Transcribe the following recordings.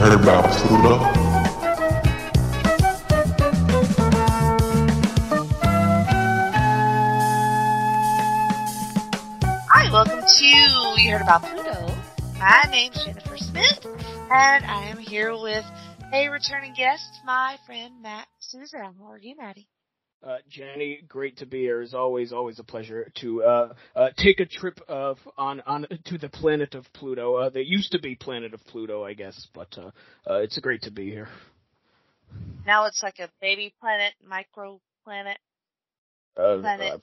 heard about Pluto? Hi, welcome to You Heard About Pluto. My name's Jennifer Smith, and I am here with a returning guest, my friend Matt Souza. How are you, Matty? Uh, Jenny, great to be here. As always, always a pleasure to uh, uh, take a trip of on on to the planet of Pluto. Uh, that used to be planet of Pluto, I guess, but uh, uh, it's great to be here. Now it's like a baby planet, micro planet. Uh, Planet.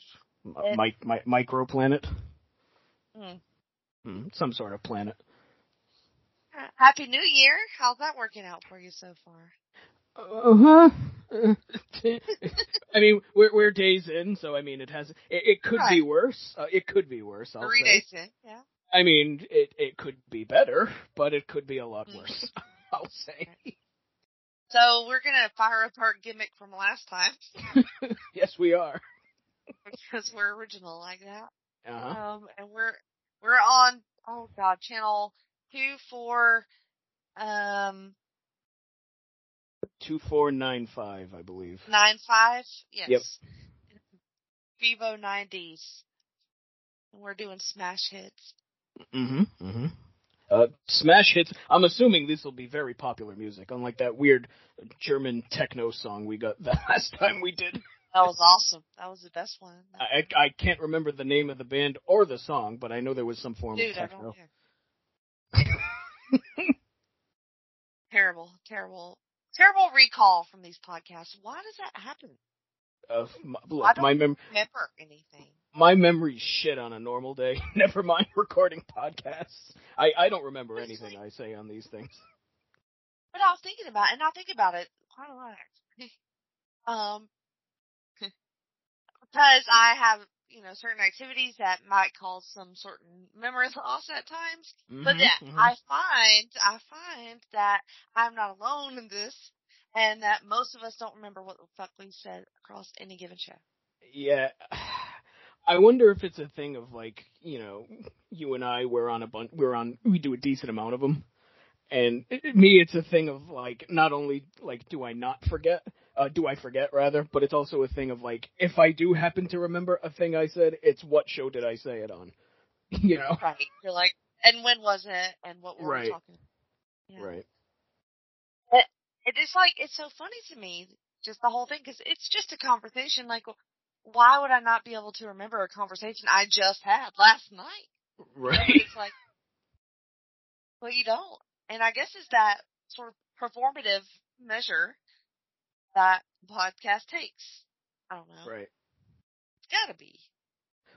uh, m- mi- mi- microplanet, Hmm. hmm, some sort of planet. Happy New Year! How's that working out for you so far? Uh huh. I mean, we're we're days in, so I mean, it has it, it could be worse. Uh, it could be worse. I'll Three say. days in, yeah. I mean, it it could be better, but it could be a lot Mhm. worse. I'll say. So we're gonna fire up our gimmick from last time yes, we are. because we're original like that. Uh huh. Um, and we're we're on oh god, channel two four um Two four nine five, I believe. nine five. Yes. Yep. Vevo nineties. We're doing smash hits. Mm-hmm. Mm-hmm. Uh, smash hits. I'm assuming this will be very popular music, unlike that weird German techno song we got the last time we did. That was awesome. That was the best one. I I can't remember the name of the band or the song, but I know there was some form Dude, of I techno. don't care. Terrible, terrible, terrible recall from these podcasts. Why does that happen? Uh, my, I look, don't my mem- remember anything. my memory's shit on a normal day. Never mind recording podcasts. I I don't remember anything I say on these things. But I was thinking about it, and I think about it quite a lot actually. Um, because I have, you know, certain activities that might cause some certain memory loss at times. But Mhm, then mhm. I find, I find that I'm not alone in this, and that most of us don't remember what the fuck we said across any given show. Yeah. I wonder if it's a thing of like, you know, you and I we're on a bunch, we're on, we do a decent amount of them. And it- it- me, it's a thing of like, not only like, do I not forget, uh, do I forget rather, but it's also a thing of like, if I do happen to remember a thing I said, it's what show did I say it on? you know? Right. You're like, and when was it, and what were Right. we talking about? Yeah. Right. It is like, it's so funny to me, just the whole thing, because it's just a conversation. Like, why would I not be able to remember a conversation I just had last night? You know, but Right. It's like, well, you don't. And I guess it's that sort of performative measure that podcast takes. I don't know. Right. It's gotta be.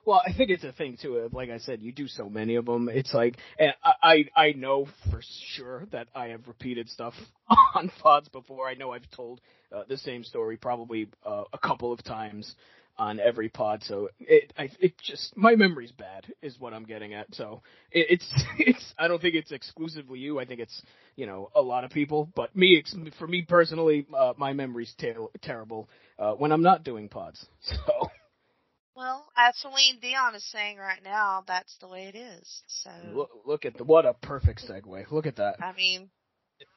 Well, I think it's a thing too. of, Like I said, you do so many of them. It's like, and I I I know for sure that I have repeated stuff on pods before. I know I've told uh, the same story probably uh, a couple of times on every pod. So it I it just my memory's bad is what I'm getting at. So it, it's it's I don't think it's exclusively you. I think it's you know a lot of people. But me for me personally, uh, my memory's ter- terrible uh, when I'm not doing pods. So. Well, as Celine Dion is saying right now, that's the way it is. So, Look, look at the what a perfect segue. Look at that. I mean,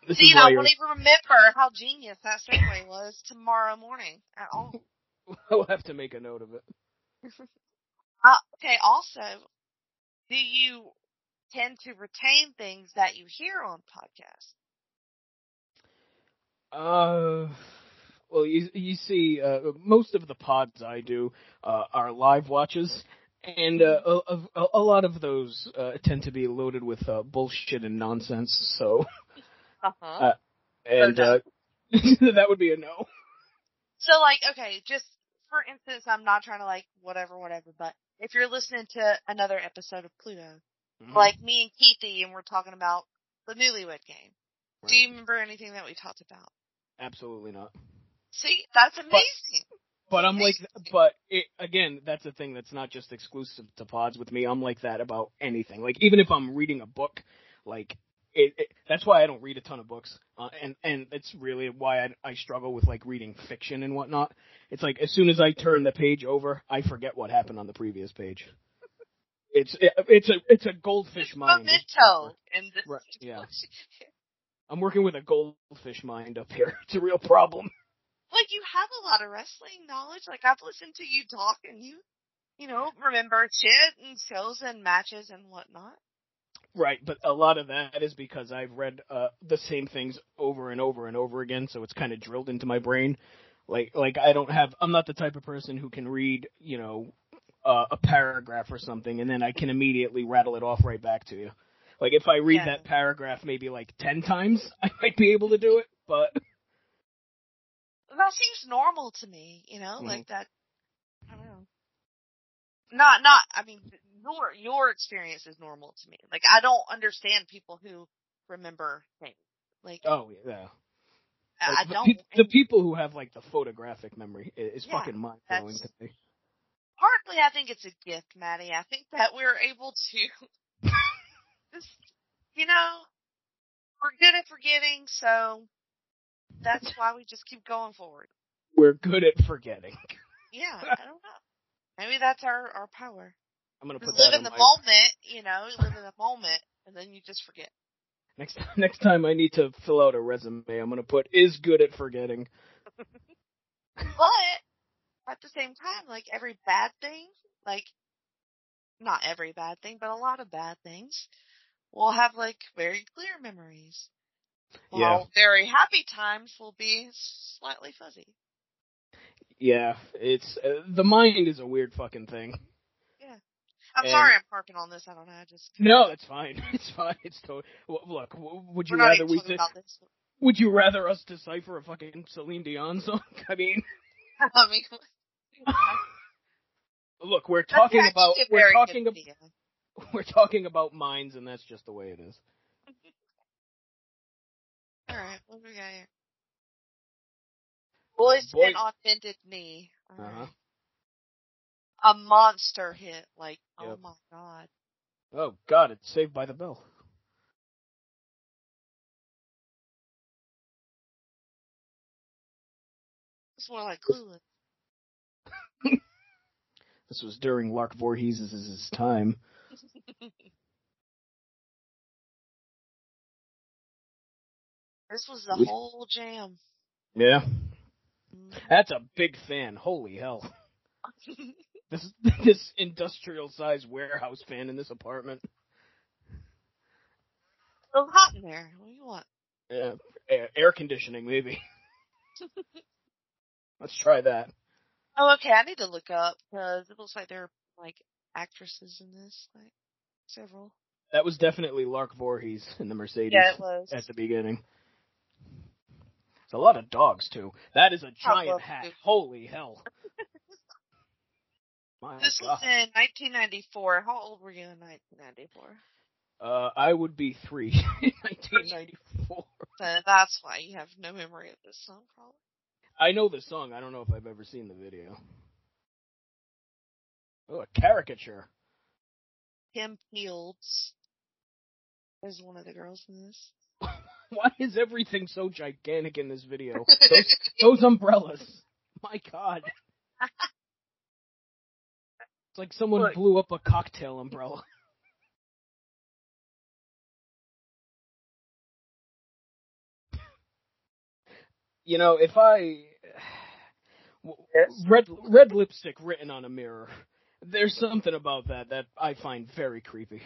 This see, I won't even remember how genius that segue was tomorrow morning at all. I'll have to make a note of it. Uh, okay, also, do you tend to retain things that you hear on podcasts? Uh, well, you you see, uh, most of the pods I do uh, are live watches, and uh, a, a, a lot of those uh, tend to be loaded with uh, bullshit and nonsense. So, Uh-huh. Uh, and uh, that would be a no. so, like, okay, just for instance, I'm not trying to like whatever, whatever, but if you're listening to another episode of Pluto, Mhm. like me and Keithy, and we're talking about the Newlywed Game, do you remember anything that we talked about? Absolutely not. See, that's amazing. But I'm like, but it, again, that's a thing that's not just exclusive to pods with me. I'm like that about anything. Like even if I'm reading a book, like it, it that's why I don't read a ton of books, uh, and and it's really why I, I struggle with like reading fiction and whatnot. It's like as soon as I turn the page over, I forget what happened on the previous page. It's it, it's a it's a goldfish mind. Memento in this Right, yeah. I'm working with a goldfish mind up here. It's a real problem. Like you have a lot of wrestling knowledge. Like I've listened to you talk, and you, you know, remember shit and shows and matches and whatnot. Right, but a lot of that is because I've read uh, the same things over and over and over again, so it's kind of drilled into my brain. Like, like I don't have, I'm not the type of person who can read, you know, uh, a paragraph or something, and then I can immediately rattle it off right back to you. Like, if I read Yeah. that paragraph maybe like ten times, I might be able to do it, but That seems normal to me. You know, Mhm. like that. I don't know. Not, not. I mean, your your experience is normal to me. Like I don't understand people who remember things. Like oh yeah. I Like, I don't. peop- the people who have like the photographic memory is Yeah, fucking mind blowing to me. partly I think it's a gift, Matty. I think that we're able to just you know we're good at forgetting, so that's why we just keep going forward. We're good at forgetting. Yeah, I don't know. Maybe that's our our power. I'm gonna put live in the my- moment, you know, live in the moment, and then you just forget. Next next time I need to fill out a resume, I'm gonna put is good at forgetting. But at the same time, like every bad thing, like not every bad thing, but a lot of bad things, will have like very clear memories. Yeah. Very happy times will be slightly fuzzy. Yeah, it's uh, the mind is a weird fucking thing. I'm And- sorry I'm harping on this. I don't know. I just No, it's fine. It's fine. It's totally. Look, would you rather we talking about this. would you rather us decipher a fucking Celine Dion song? I mean, I mean, look, we're talking actually about we're talking ab- idea. we're talking about minds, and that's just the way it is. All right, what do we got here? Boys Boy- Been on bended knee. All Uh-huh. right. A monster hit. Like, oh my god. Oh God, it's Saved by the Bell. It's more like Clueless. This was during Lark Voorhees' time. this was the We- whole jam. Yeah, Mm. that's a big fan. Holy hell. This this industrial sized warehouse fan in this apartment. so hot in there. What do you want? Yeah, air, air conditioning maybe. Let's try that. Oh, okay. I need to look up because it looks like there are like actresses in this, like several. That was definitely Lark Voorhees in the Mercedes Yeah, it was. at the beginning. It's a lot of dogs too. That is a giant hat. it. Holy hell. My This God. was in 1994. How old were you in 1994? Uh, I would be three in 1994. So that's why you have no memory of this song, probably. I know the song. I don't know if I've ever seen the video. Oh, a caricature. Kim Fields is one of the girls in this. Why is everything so gigantic in this video? Those, those umbrellas. My God. It's like someone Look. blew up a cocktail umbrella. You know, if I Yes. red red lipstick written on a mirror, there's something about that that I find very creepy.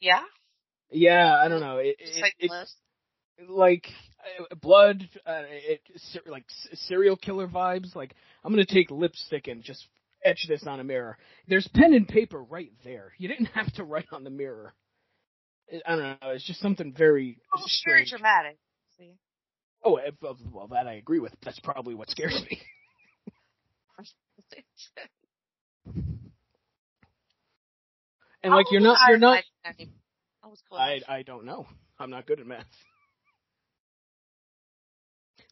Yeah? Yeah, I don't know. It, Just it, like it- Bliss? like uh, blood, uh, it, like serial killer vibes. Like I'm gonna take lipstick and just etch this on a mirror. There's pen and paper right there. You didn't have to write on the mirror. I don't know. It's just something very oh, very dramatic. See? Oh, eh, well, that I agree with. That's probably what scares me. and like you're not, you're not. I was close. I I don't know. I'm not good at math.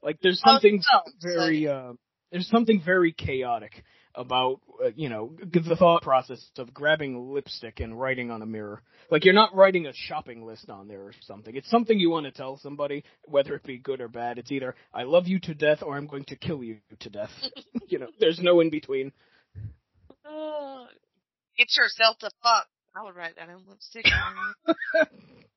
Like there's oh, something oh, no, very uh, there's something very chaotic about uh, you know the thought process of grabbing lipstick and writing on a mirror. Like you're not writing a shopping list on there or something. It's something you want to tell somebody, whether it be good or bad. It's either I love you to death or I'm going to kill you to death. you know, there's no in between. Uh, Get yourself to fuck. I would write that in lipstick.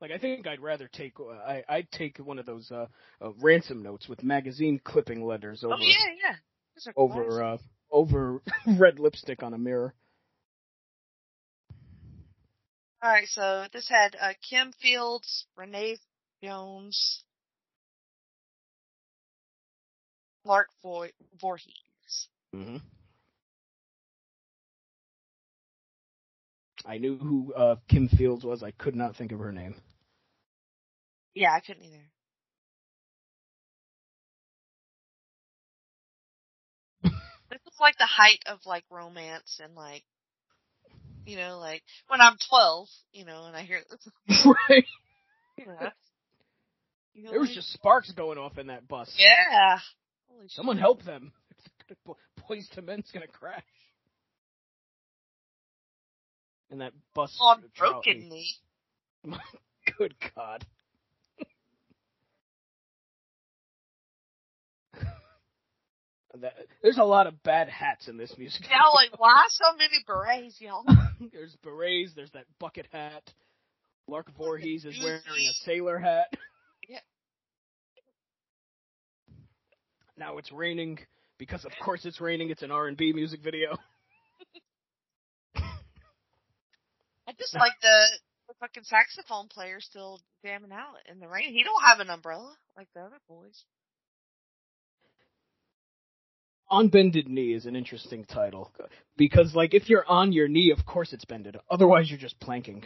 Like I think I'd rather take uh, I I'd take one of those uh, uh ransom notes with magazine clipping letters over oh yeah, yeah. Over uh over red lipstick on a mirror. All right, so this had uh, Kim Fields, Renee Jones, Clark Vo- Voorhees. hmm I knew who uh Kim Fields was. I could not think of her name. Yeah, I couldn't either. this is like the height of like romance and like, you know, like when I'm 12, you know, and I hear this, right. you know, you know, There was like- just sparks going off in that bus. yeah. Holy Someone shit. help them. Boyz II Men's gonna crash. And that bus oh, on trolley. broken knee. Good God. That, there's a lot of bad hats in this music. Yeah, like why so many berets, y'all? there's berets. There's that bucket hat. Lark Voorhees is wearing a sailor hat. Yeah. Now it's raining because, of course, it's raining. It's an R&B music video. I just like the, the fucking saxophone player still jamming out in the rain. He don't have an umbrella like the other boys. On bended knee is an interesting title because, like, if you're on your knee, of course it's bended. Otherwise, you're just planking.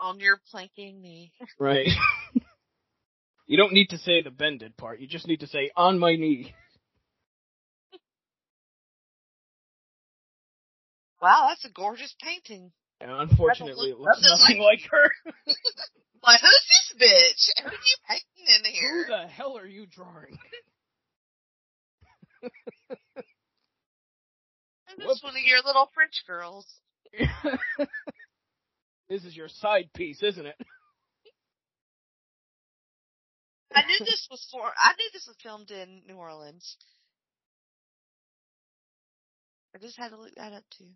On your planking knee. Right. you don't need to say the bended part. You just need to say on my knee. Wow, that's a gorgeous painting. And unfortunately, it looks nothing like her. Like, who's this bitch? Who are you painting in here? Who the hell are you drawing? This is one of your little French girls. this is your side piece, isn't it? I knew this was for. I knew this was filmed in New Orleans. I just had to look that up too.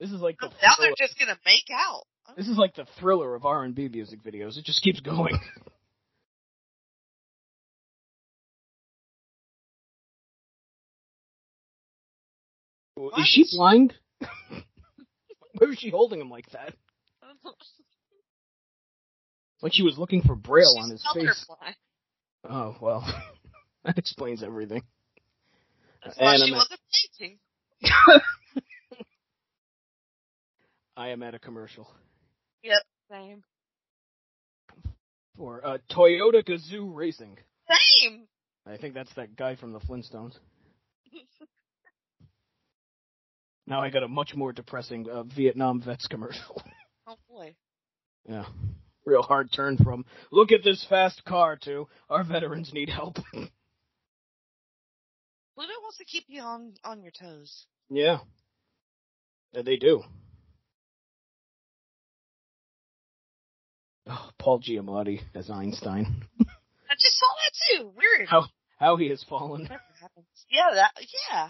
This is like the Now thriller, they're just gonna make out. this is like the thriller of R and B music videos. It just keeps going. Is she blind? Why was she holding him like that? Like she was looking for braille on his She's face. colorblind. Oh well, that explains everything. That's why she wasn't painting. I am at a commercial Yep, same. for uh, Toyota Gazoo Racing. Same. I think that's that guy from the Flintstones. Now I got a much more depressing uh, Vietnam vets commercial. Oh boy. yeah, real hard turn from look at this fast car to our veterans need help. Pluto wants to keep you on on your toes. yeah, Yeah, they do. Oh, Paul Giamatti as Einstein. I just saw that too. Weird. How how he has fallen. Yeah, that. Yeah.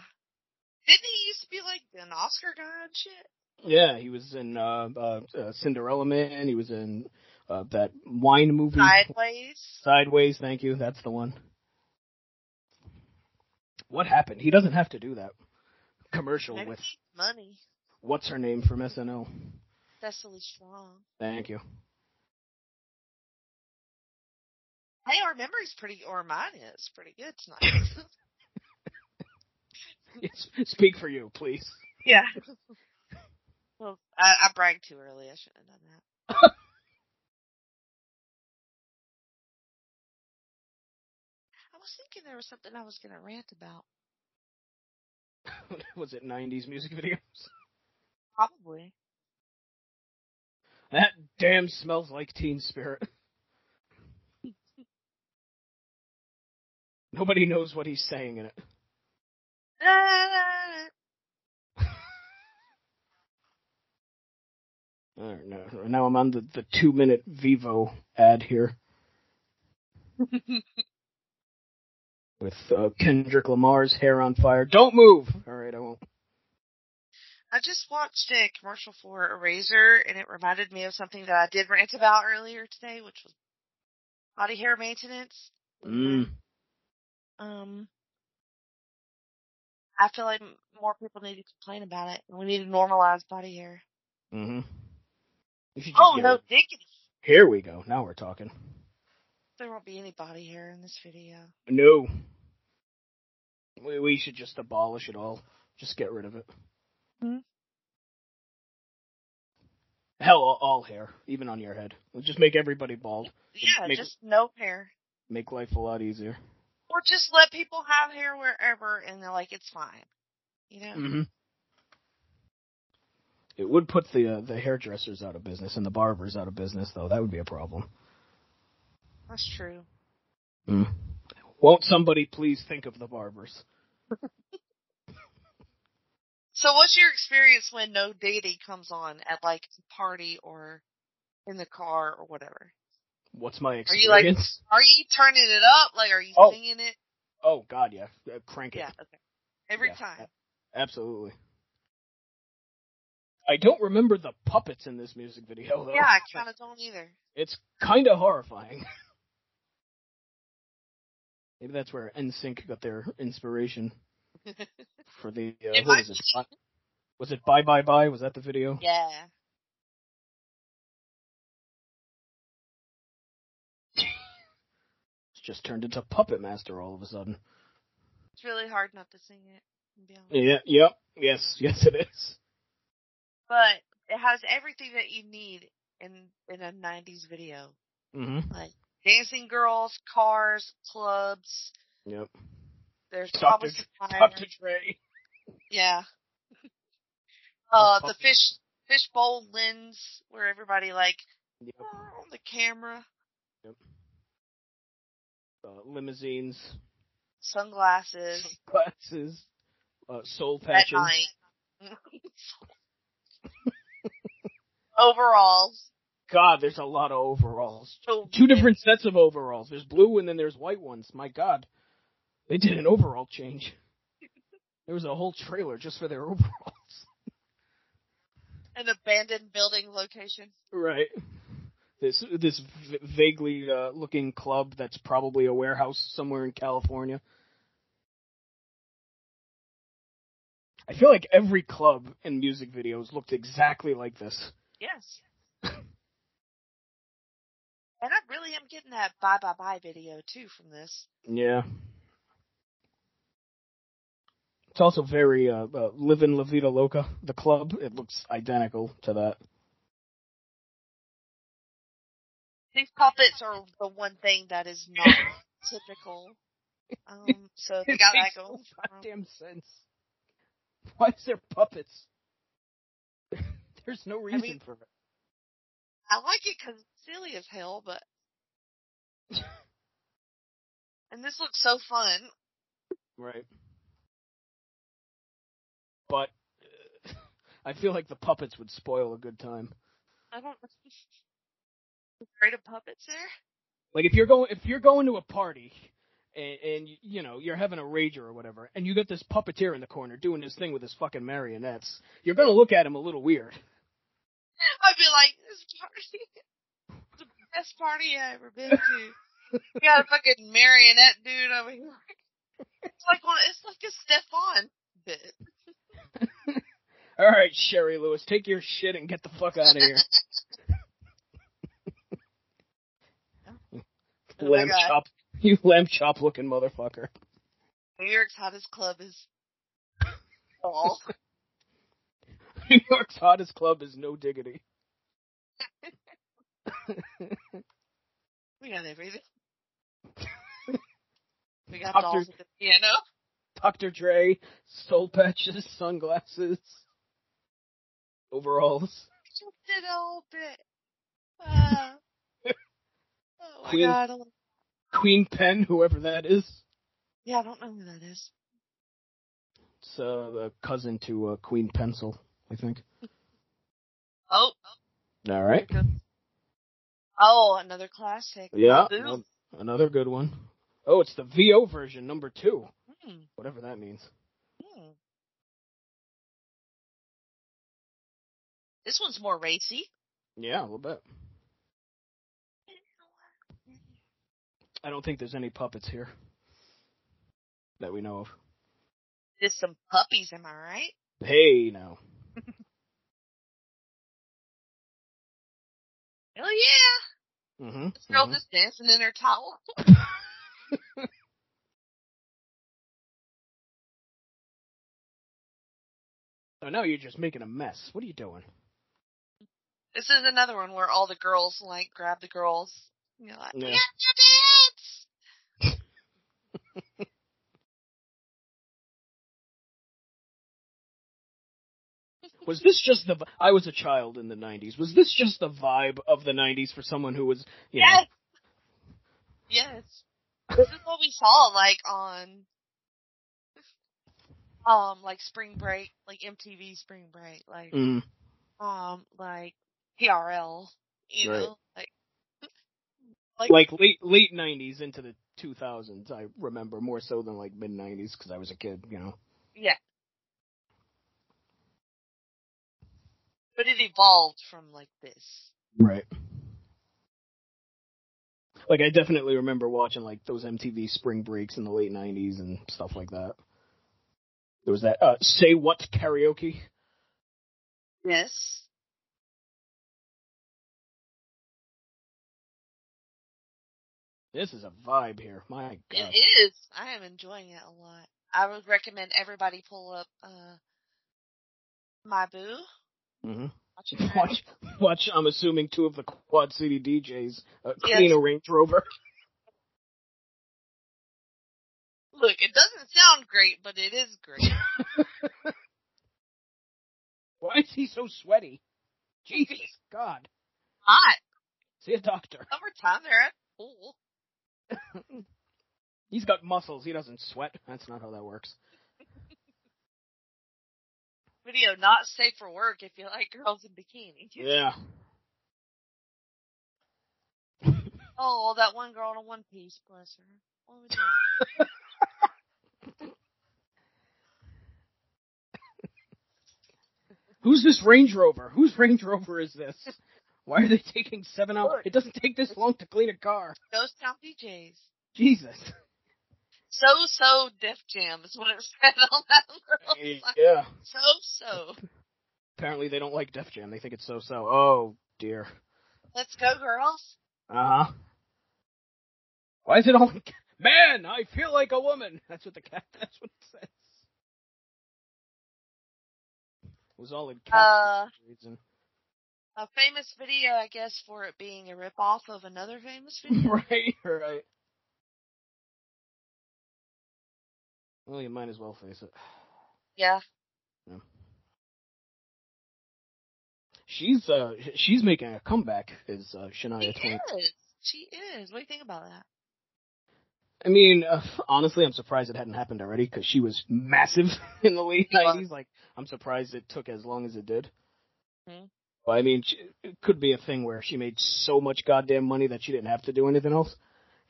Didn't he used to be like an Oscar guy and shit? Yeah, he was in uh, uh, uh, Cinderella Man. He was in uh, that wine movie. Sideways. Sideways, thank you. That's the one. What happened? He doesn't have to do that commercial Maybe with money. what's her name from SNL. Cecily Strong. Thank you. Hey, our memory's pretty, or mine is pretty good tonight. Speak for you, please. yeah. well, I, I bragged too early. I shouldn't have done that. I was thinking there was something I was going to rant about. was it '90s music videos? Probably. That damn smells like Teen Spirit. Nobody knows what he's saying in it. Alright, now, now I'm on the, the two minute Vevo ad here. With uh, Kendrick Lamar's hair on fire. Don't move! Alright, I won't. I just watched a commercial for a razor and it reminded me of something that I did rant about earlier today, which was body hair maintenance. Mm. Um, I feel like more people need to complain about it. and We need to normalize body hair. Mm-hmm. You should just Oh no, diggity! Here we go. Now we're talking. There won't be any body hair in this video. No. We, we should just abolish it all. Just get rid of it. Hmm. Hell, all, all hair, even on your head. We'll just make everybody bald. Yeah, make- just no hair. Make life a lot easier. Or just let people have hair wherever and they're like, it's fine. You know? Mm-hmm. It would put the uh, the hairdressers out of business and the barbers out of business, though. That would be a problem. That's true. Mm. Won't somebody please think of the barbers? So what's your experience when No Diggity comes on at like a party or in the car or whatever? What's my experience? Are you like- Are you turning it up? Like, are you Oh. singing it? oh God, yeah, Uh, crank it. Yeah, okay. Every Yeah. time. Absolutely. I don't remember the puppets in this music video though. Yeah, I kind of don't either. It's kind of horrifying. Maybe that's where NSYNC got their inspiration for the. Uh, was it? Was it Bye Bye Bye? Was that the video? yeah. Just turned into Puppet Master all of a sudden. It's really hard not to sing it. to. Yeah. Yep. Yes. Yes, it is. But it has everything that you need in in a 90s video. Mm-hmm. Like dancing girls, cars, clubs. Yep. There's Dr. probably fire. Dr. Dre. Yeah. Uh, the fish fish bowl lens where everybody like Yep. "Oh," on the camera, Uh, limousines, sunglasses glasses, uh, soul patches. overalls. God, there's a lot of overalls. So Two different sets of overalls. There's blue and then there's white ones. My God, they did an overall change. There was a whole trailer just for their overalls. an abandoned building location. Right. This this v- vaguely uh, looking club that's probably a warehouse somewhere in California. I feel like every club in music videos looked exactly like this. Yes. and I really am getting that bye bye bye video too from this. Yeah. It's also very uh, uh Livin' La Vida Loca, the club. It looks identical to that. These puppets are the one thing that is not typical. Um, so they got that going. no 'em. goddamn sense. Why is there puppets? There's no reason mean- for it. I like it because it's silly as hell, but and this looks so fun. Right. But uh, I feel like the puppets would spoil a good time. I don't. Afraid of puppets there? Like if you're going if you're going to a party and, and you know you're having a rager or whatever, and you got this puppeteer in the corner doing his thing with his fucking marionettes, you're gonna look at him a little weird. I'd be like, this party, the best party I ever been to. We got a fucking marionette dude over here. It's like one. It's like a Stefon bit. All right, Shari Lewis, take your shit and get the fuck out of here. Oh lamb chop, you lamb chop looking motherfucker. New York's hottest club is ball. New York's hottest club is No Diggity. We got everything. We got Dr. dolls at the piano. Dr. Dre, soul patches, sunglasses, overalls. Just did a whole bit. Uh, oh Queen- god. Love- Queen Pen, whoever that is. Yeah, I don't know who that is. It's uh, a cousin to uh, Queen Pencil, I think. Oh, All right. oh, another classic. Yeah, another good one. Oh, it's the VO version, number two. Hmm, Whatever that means. hmm. This one's more racy. Yeah, a little bit. I don't think there's any puppets here that we know of. Just some puppies, am I right? Hey, now. Hell yeah! Mm-hmm. This girl just dancing in her towel. Oh, now you're just making a mess. What are you doing? This is another one where all the girls like grab the girls. You know, like, Yeah. Was this just the? I was a child in the '90s. Was this just the vibe of the '90s for someone who was, you know? Yes. Yes. This is what we saw like on um like spring break, like MTV spring break, like Mm, um like TRL, you Right. know, like like, like late late '90s into the 2000s. I remember more so than like mid '90s because I was a kid. You know. yeah. But it evolved from like this. Right. Like I definitely remember watching like those MTV spring breaks in the late '90s and stuff like that. There was that uh, "Say What" karaoke. Yes. This is a vibe here. My God. It is. I am enjoying it a lot. I would recommend everybody pull up uh my boo. Hmm Watch. Watch, watch. I'm assuming two of the Quad City DJs uh, Yes. clean a Range Rover. Look, it doesn't sound great, but it is great. Why is he so sweaty? Jesus, God. Hot. See a doctor. Summertime, they're at pool. He's got muscles. He doesn't sweat. That's not how that works. Video not safe for work if you like girls in bikinis. Yeah. Oh, well, that one girl in a one piece, bless her. What are we? Who's this Range Rover? Whose Range Rover is this? Why are they taking seven hours? It doesn't take this long to clean a car. Ghost Town DJs. Jesus. So so Def Jam is what it said on that little. Yeah. So so. Apparently they don't like Def Jam. They think it's so so. Oh dear. Let's go, girls. Uh huh. Why is it all? Man, I feel like a woman. That's what the cat. That's what it says. It was all in cat Uh, reason. A famous video, I guess, for it being a rip off of another famous video. right, right. Well, you might as well face it. yeah. She's uh she's making a comeback as uh, She Shania Twain. is. She is. What do you think about that? I mean, uh, honestly, I'm surprised it hadn't happened already because she was massive in the late She was. '90s. Like, I'm surprised it took as long as it did. Mhm. But I mean, she, it could be a thing where she made so much goddamn money that she didn't have to do anything else,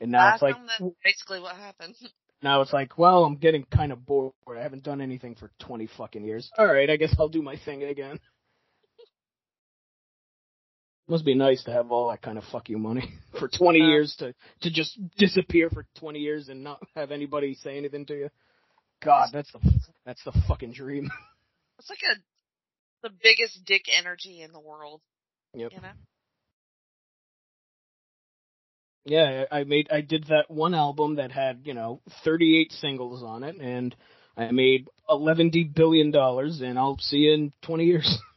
and now I it's like, that's basically what happened. now it's like, well, I'm getting kind of bored. I haven't done anything for 20 fucking years. All right, I guess I'll do my thing again. Must be nice to have all that kind of fuck you money for 20 Uh. years to to just disappear for 20 years and not have anybody say anything to you. God, that's the that's the fucking dream. It's like a the biggest dick energy in the world. Yep. You know? Yeah, I made I did that one album that had, you know, 38 singles on it and I made 11 billion dollars and I'll see you in 20 years.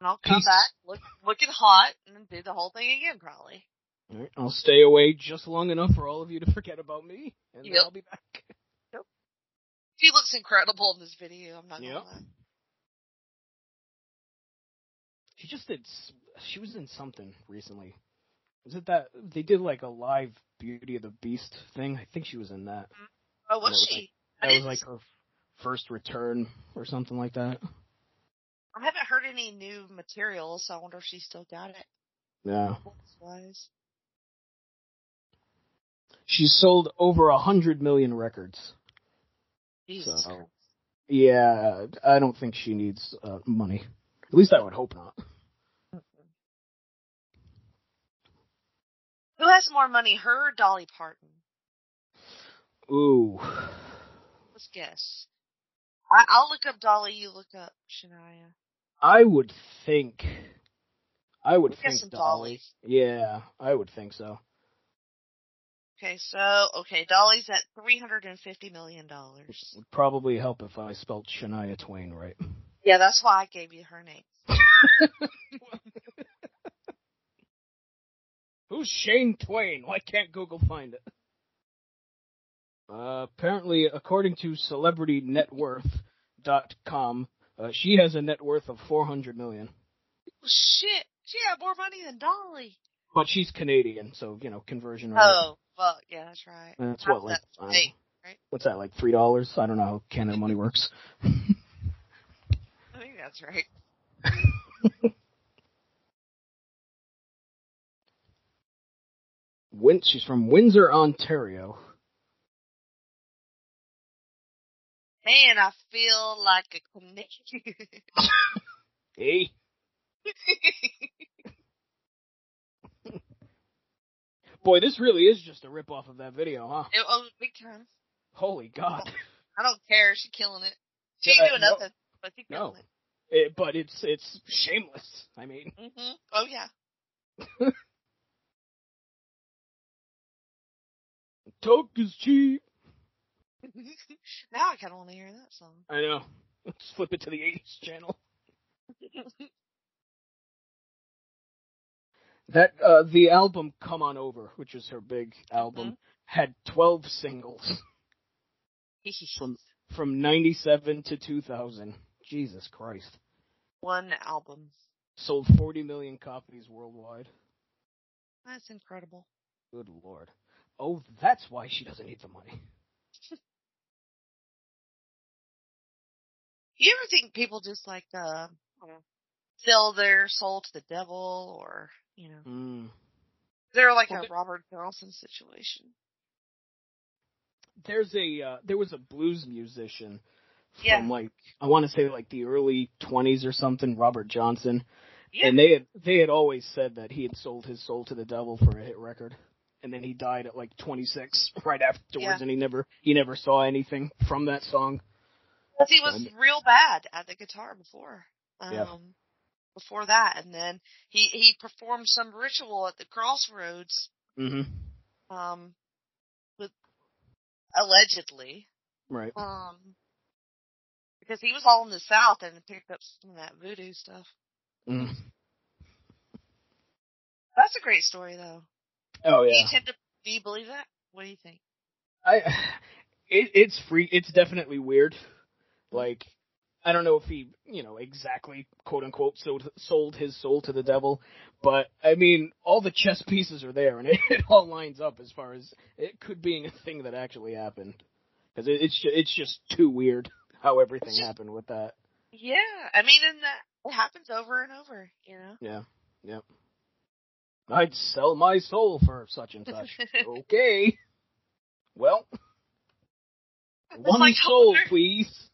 And I'll come Peace. back, look looking hot, and then do the whole thing again, probably. All right, I'll stay away just long enough for all of you to forget about me and then I'll be back. She looks incredible in this video. I'm not gonna lie. She just did. She was in something recently. Was it that they did like a live Beauty of the Beast thing? I think she was in that. Oh, was was she? I That was like her first return or something like that. I haven't heard any new material, so I wonder if she still got it. Yeah. She's sold over a hundred million records. Jesus. So- Yeah, I don't think she needs uh, money. At least I would hope not. Who has more money, her or Dolly Parton? Ooh. Let's guess. I, I'll look up Dolly. You look up Shania. I would think. I would think guessing Dolly. Yeah, I would think so. Okay, so okay, Dolly's at three hundred and fifty million dollars. Would probably help if I spelled Shania Twain right. Yeah, that's why I gave you her name. Who's Shane Twain? Why can't Google find it? Uh, apparently, according to CelebrityNetWorth.com, uh, she has a net worth of 400 million. Well, shit, she had more money than Dolly. But she's Canadian, so you know conversion rate. Oh, well, yeah, that's right. That's Half what like that- I don't hey, know. right? what's that like three dollars? I don't know how Canada money works. I think that's right. Win- she's from Windsor, Ontario. Man, I feel like a Canadian. Hey, boy, this really is just a rip off of that video, huh? It was big time. Holy God! I don't care. She's killing it. She ain't doing no. nothing, but she's No. killing It, but it's it's shameless. I mean, it. hmm Oh yeah. talk is cheap. now I kind of want to hear that song. I know. Let's flip it to the '80s channel. That uh, the album "Come On Over," which is her big album, had 12 singles from from '97 to 2000. Jesus Christ! One album. Sold 40 million copies worldwide. That's incredible. Good lord! Oh, that's why she doesn't need the money. You ever think people just like uh sell their soul to the devil, or you know, Mm. they're like Well, a Robert Johnson situation? There's a uh, there was a blues musician from Yeah. like I want to say like the early 20s or something, Robert Johnson. Yeah. And they had they had always said that he had sold his soul to the devil for a hit record, and then he died at like 26 right afterwards, Yeah. and he never he never saw anything from that song. Because he was real bad at the guitar before. Um, Yeah. Before that, and then he he performed some ritual at the crossroads, Mm-hmm. um, with allegedly, Right. um, because he was all in the South and picked up some of that voodoo stuff. Mm. That's a great story, though. Oh Do yeah. you tend to do you believe that? What do you think? I it, it's free. It's definitely weird. Like I don't know if he, you know, exactly quote unquote sold sold his soul to the devil, but I mean, all the chess pieces are there, and it, it all lines up as far as it could being a thing that actually happened. Because it, it's it's just too weird how everything happened with that. Yeah, I mean, and that it happens over and over, you know. Yeah. Yep. I'd sell my soul for such and such. okay. Well, one soul, wonder- please.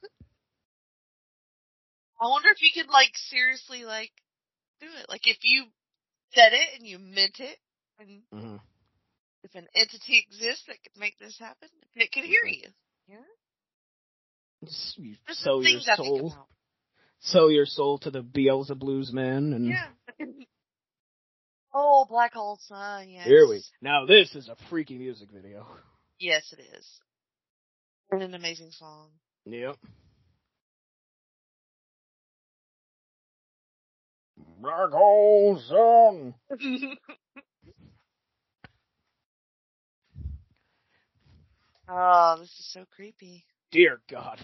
I wonder if you could like seriously like do it. Like if you said it and you meant it, and hmm if an entity exists that could make this happen, it could hear you. Yeah. You There's sell your things I think soul, sell your soul to the Beelzebub's man, and Yeah. oh, Black Hole Sun. Yes. here we. Now this is a freaky music video. Yes, it is. And an amazing song. Yep. Black hole sun. oh, this is so creepy. dear God.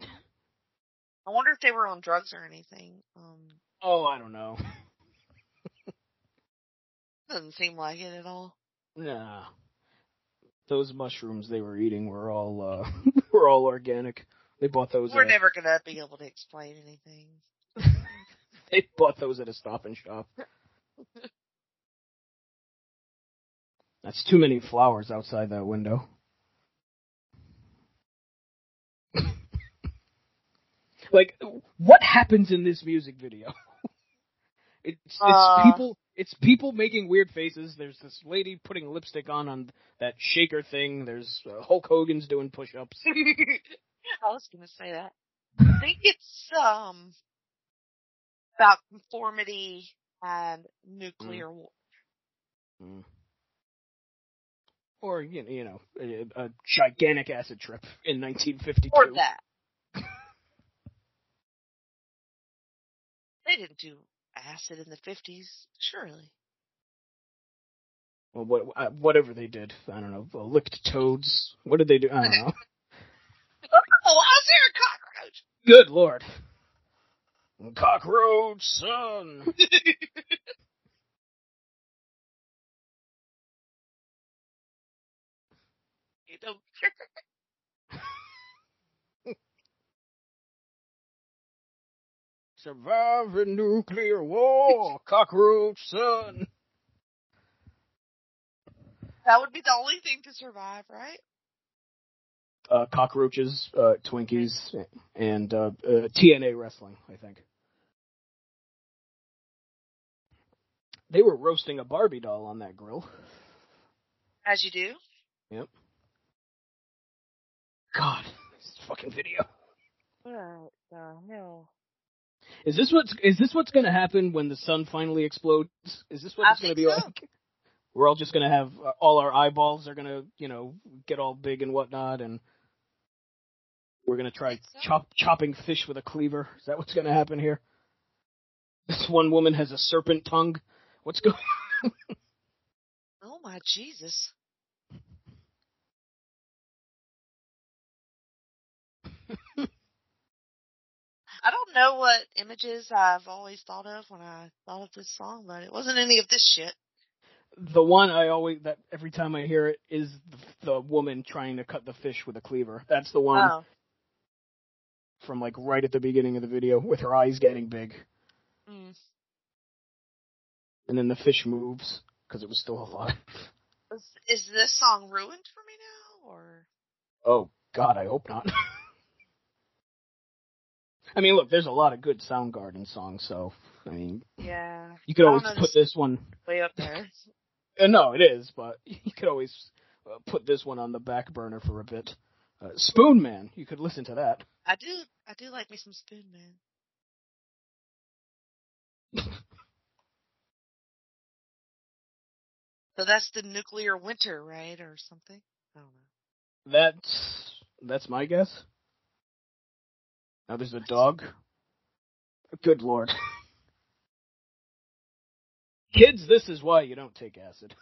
I wonder if they were on drugs or anything. Um, Oh, I don't know. doesn't seem like it at all. Nah. Those mushrooms they were eating were all uh were all organic. They bought those We're at never gonna be able to explain anything. they bought those at a stop and shop. That's too many flowers outside that window. like what happens in this music video? It's it's Uh. people it's people making weird faces. There's this lady putting lipstick on on that shaker thing. There's uh, Hulk Hogan's doing push-ups. I was gonna say that. I think it's um about conformity and nuclear war. Mm. Or you know, you know a, a gigantic acid trip in 1952. Or that. they didn't do acid in the fifties, surely. Well, what, uh, whatever they did, I don't know. uh, Licked toads. What did they do? I don't know. Oh, how's there a cockroach? Good lord. Cockroach son. Survive a nuclear war, cockroach son. that would be the only thing to survive, right? Uh, cockroaches, uh, Twinkies, and uh, uh, TNA wrestling. I think they were roasting a Barbie doll on that grill. As you do. Yep. God, this fucking video. What the hell? Is this what's is this what's gonna happen when the sun finally explodes? Is this what I it's gonna be so. like? We're all just gonna have uh, all our eyeballs are gonna you know get all big and whatnot, and we're gonna try so. chop chopping fish with a cleaver. Is that what's gonna happen here? This one woman has a serpent tongue. What's going? Oh my Jesus. I don't know what images I've always thought of when I thought of this song, but it wasn't any of this shit. The one I always that every time I hear it is the, the woman trying to cut the fish with a cleaver. That's the one Oh. from like right at the beginning of the video with her eyes getting big. Mm. and then the fish moves because it was still alive. Is, is this song ruined for me now, or? Oh God, I hope not. I mean, look, there's a lot of good Soundgarden songs, so I mean, Yeah. you could always put this- one. Way up there. Uh, no, it is, but you could always uh, put this one on the back burner for a bit. Uh, Spoonman, you could listen to that. I do, I do like me some Spoon Man. So that's the nuclear winter, right, or something? I don't know. That's that's my guess. Now there's a dog. Good lord. Kids, this is why you don't take acid.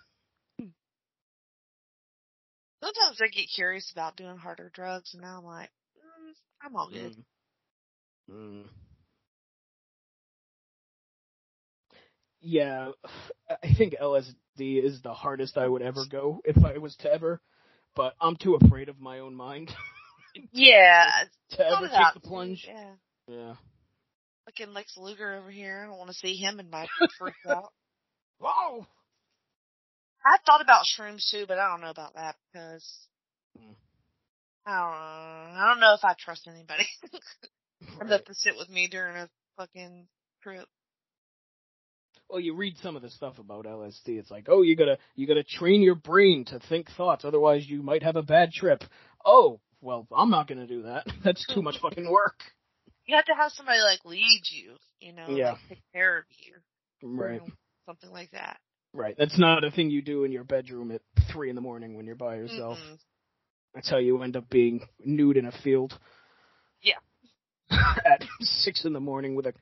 Sometimes I get curious about doing harder drugs, and now I'm like, mm, I'm all good. Mm. Mm. Yeah, I think LSD is the hardest I would ever go if I was to ever, but I'm too afraid of my own mind Yeah, to ever take the plunge. Yeah, Yeah. looking Lex Luger over here. I don't want to see him in my freak out. Whoa. I thought about shrooms too, but I don't know about that because Mm. I don't know. I don't know if I trust anybody enough to sit with me during a fucking trip. Well, you read some of the stuff about LSD. It's like, oh, you gotta you gotta train your brain to think thoughts, otherwise you might have a bad trip. Oh, well, I'm not gonna do that. That's too much fucking work. You have to have somebody like lead you, you know, Yeah. like take care of you, Right. or something like that. Right. That's not a thing you do in your bedroom at three in the morning when you're by yourself. Mm-mm. That's how you end up being nude in a field. Yeah. at six in the morning with a.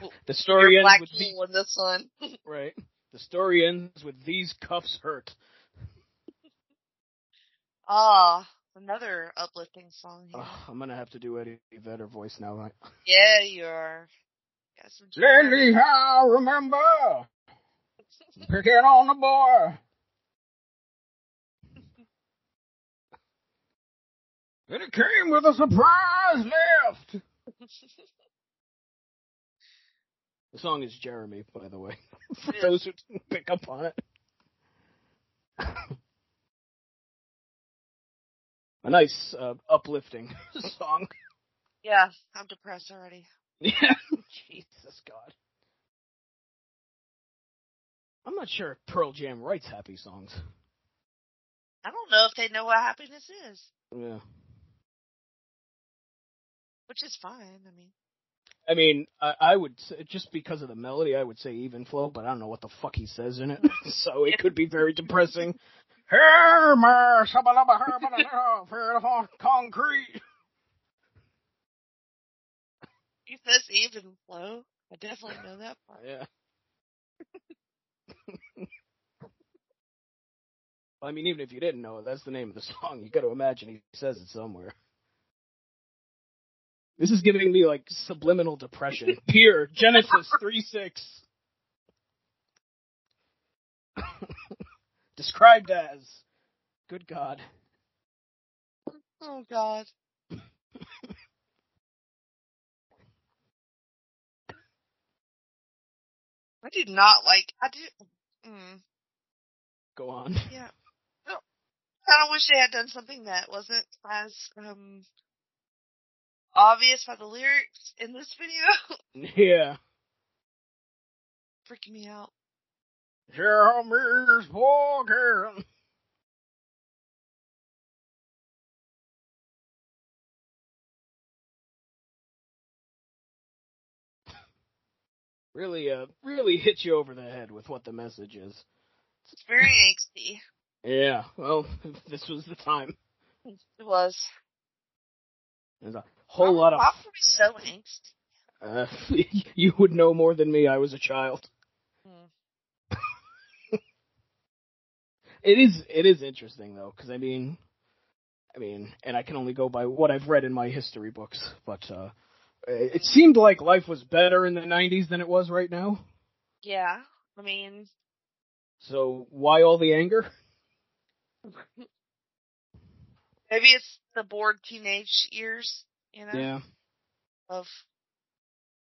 Well, The story ends black with the, in the sun. right. The story ends with these cuffs hurt. Ah, Another uplifting song here. Ugh, I'm gonna have to do Eddie Vedder voice now. Right? Yeah, you are. Got some Lately, I remember picking on the boy. And it came with a surprise lift. The song is Jeremy, by the way, for Yeah. those who didn't pick up on it. A nice, uh, uplifting song. Yeah, I'm depressed already. Yeah. Jesus God. I'm not sure if Pearl Jam writes happy songs. I don't know if they know what happiness is, Yeah. which is fine. I mean, I mean, I, I would say, just because of the melody, I would say even flow, but I don't know what the fuck he says in it, so it could be very depressing. Here, my shabba-lubba, concrete. he says even flow. I definitely know that part. Yeah. I mean, even if you didn't know it, that's the name of the song. You got to imagine he says it somewhere. This is giving me like subliminal depression. Pure Genesis three six. Described as, good God. Oh God. I did not like. I do. Mm, Go on. yeah. I kind of wish they had done something that wasn't as um obvious by the lyrics in this video. Yeah. Freaking me out. Jeremy's walking. Really, uh, really hit you over the head with what the message is. It's very angsty. Yeah, well, this was the time. It was. There's a whole lot of. Why were we so angsty? Uh, you would know more than me. I was a child. Hmm. It is. It is interesting though, because I mean, I mean, and I can only go by what I've read in my history books. But uh, it seemed like life was better in the '90s than it was right now. Yeah. I mean, So why all the anger? maybe it's the bored teenage years, you know, Yeah. of,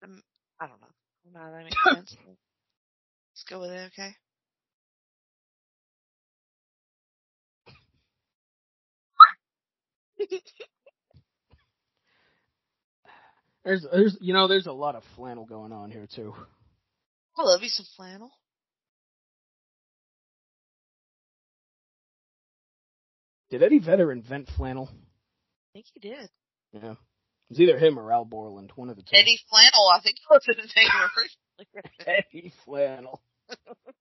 um, I don't know. No, that makes sense. Let's go with it, okay? There's, there's, you know, there's a lot of flannel going on here too. I love you some flannel. Did Eddie Vedder invent flannel? I think he did. Yeah. It's either him or Al Borland, one of the two. Eddie Flannel, I think was his name originally. Eddie Flannel.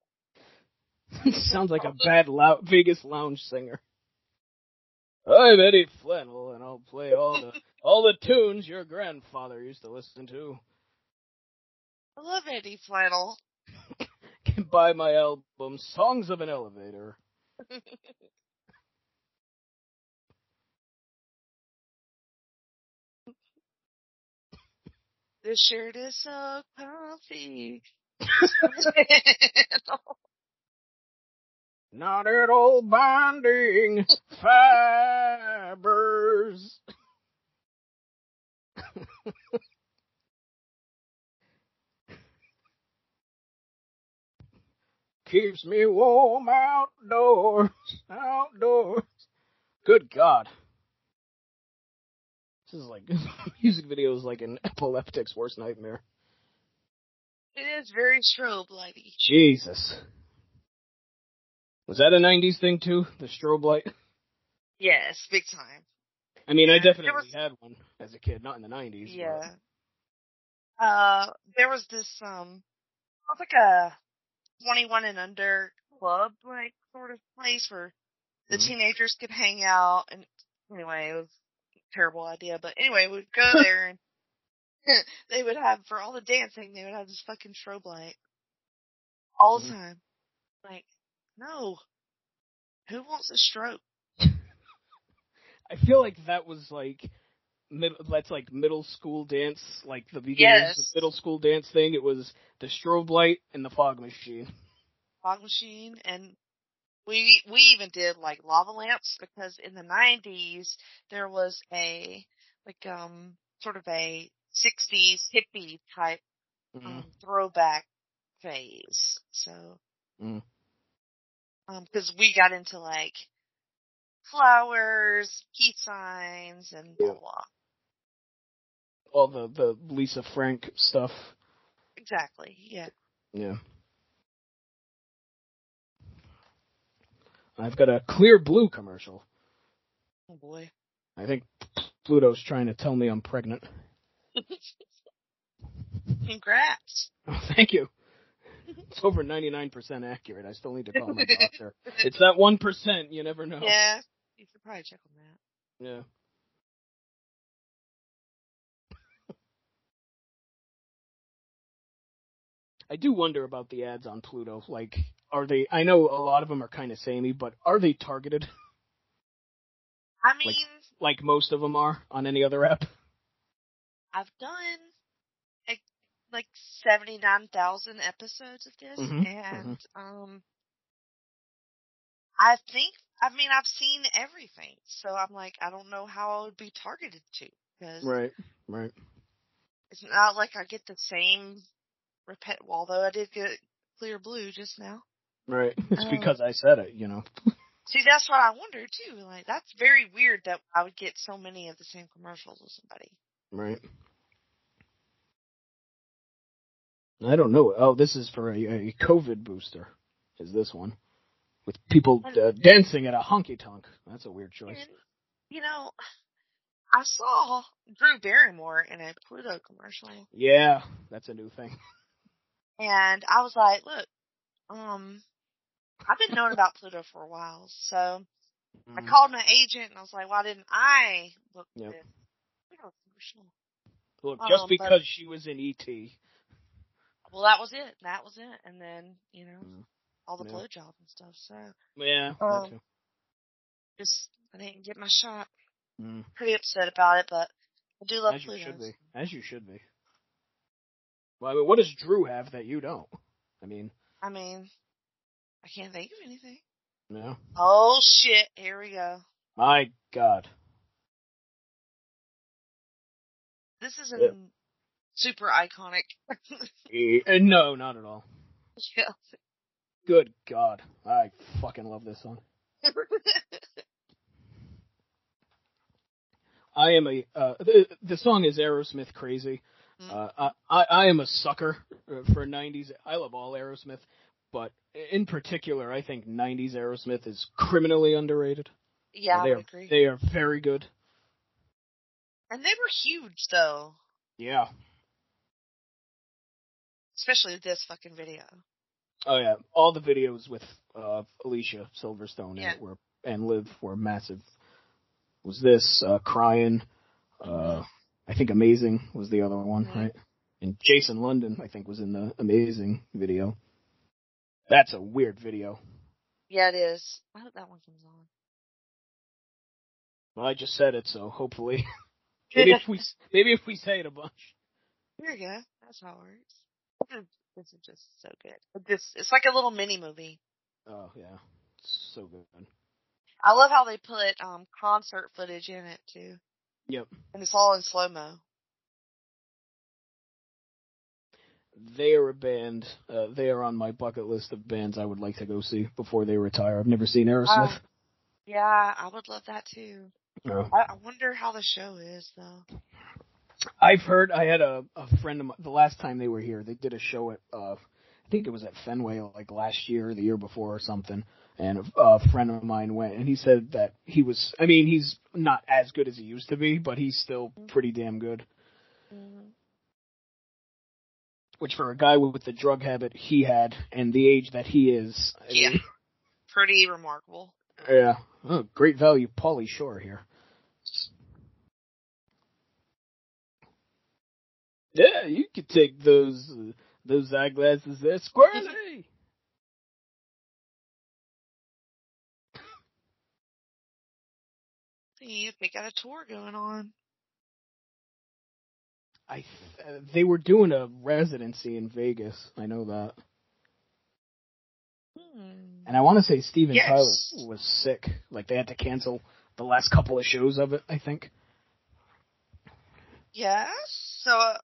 Sounds like a bad Vegas lounge singer. I'm Eddie Flannel, and I'll play all the all the tunes your grandfather used to listen to. I love Eddie Flannel. Can buy my album, Songs of an Elevator. This shirt is so comfy. Not at all binding fibers. Keeps me warm outdoors, outdoors. Good God. This is like, music video is like an epileptic's worst nightmare. it is very strobe lighty. Jesus. Was that a 90s thing too? The strobe light? Yes, big time. I mean, I Yeah, there definitely was- had one as a kid, not in the 90s. but- Yeah. Uh, there was this, um, it was like a 21 and under club, like, sort of place where the Mhm. teenagers could hang out. And anyway, it was a terrible idea. But anyway, we'd go there and they would have, for all the dancing, they would have this fucking strobe light. All the Mhm. time. Like, no. Who wants a strobe? I feel like that was like mid, that's like middle school dance, like the beginning of the middle school dance thing. It was the strobe light and the fog machine. fog machine and we we even did like lava lamps because in the 90s there was a like um sort of a 60s hippie type Mhm. um, throwback phase so Mm. Um because we got into like flowers heat signs and blah blah All the the Lisa Frank stuff. exactly yeah Yeah. I've got a Clearblue commercial. oh boy I think Pluto's trying to tell me I'm pregnant. congrats Oh, thank you. It's over 99% accurate. I still need to call my doctor. It's that 1%, you never know. yeah you should probably check on that Yeah. I do wonder about the ads on Pluto. Like, are they? I know a lot of them are kind of samey, but are they targeted i mean like most of them are on any other app? I've done like, like 79,000 episodes of this Mhm, and um I think I mean I've seen everything. So I'm like I don't know how I would be targeted to because Right. Right. it's not like I get the same repet although I did get Clearblue just now. Right. It's Oh. because I said it. You know. See that's what I wonder too. Like that's very weird that I would get so many of the same commercials with somebody. Right. I don't know. Oh, this is for a, a COVID booster. Is this one with people uh, dancing at a honky tonk? That's a weird choice. And, you know, I saw Drew Barrymore in a Pluto commercial, Yeah, that's a new thing. and I was like, look, um, I've been knowing about Pluto for a while, so I Mhm. called my agent and I was like, why didn't I look Yep. at this Pluto commercial? Look, just um, because she was in ET. Well, that was it. That was it. And then, you know, Mm. all the Yeah. blowjob and stuff. So Yeah, Um, just I didn't get my shot. Mm. Pretty upset about it, but I do love As you Pluto. should be. As you should be. Well, I mean, what does Drew have that you don't? I mean, I mean, I can't think of anything. no. Oh shit! Here we go. My God. This isn't Yeah. Super iconic. Eh, uh, no, not at all. yeah. Good God. I fucking love this song. I am a, uh, the, the song is Aerosmith Crazy. Mm. Uh, I, I, I am a sucker uh, for 90s. I love all Aerosmith, but in particular, I think 90s Aerosmith is criminally underrated. yeah, I they would are, agree. They are very good. and they were huge though, Yeah. Especially this fucking video. Oh yeah, all the videos with uh, Alicia Silverstone Yeah. were and Liv were massive. Was this uh, crying? Uh, I think Amazing was the other one, Mhm. right? And Jason London, I think, was in the Amazing video. That's a weird video. Yeah, it is. I hope that one comes on. Well, I just said it, so hopefully, maybe if we maybe if we say it a bunch. Here you go. That's how it works. This is just so good. This it's like a little mini movie. Oh yeah, it's so good. I love how they put um concert footage in it too, Yep, and it's all in slow mo. they are a band. Uh, they are on my bucket list of bands I would like to go see before they retire. I've never seen Aerosmith. Yeah, I would love that too. No. I, I wonder how the show is though. I've heard. I had a a friend of mine. The last time they were here, they did a show at. uh I think it was at Fenway, like last year, or the year before, or something. And a, a friend of mine went, and he said that he was. I mean, he's not as good as he used to be, but he's still pretty damn good. Mm-hmm. Which for a guy with the drug habit he had and the age that he is, I Yeah. mean, Pretty remarkable. yeah, oh, great value, Pauly Shore here. Yeah, you could take those uh, those eyeglasses there, squirrely. See if they got a tour going on. I th- uh, they were doing a residency in Vegas. I know that. Hmm. And I want to say Steven Yes. Tyler was sick. Like they had to cancel the last couple of shows of it. I think. Yes. So,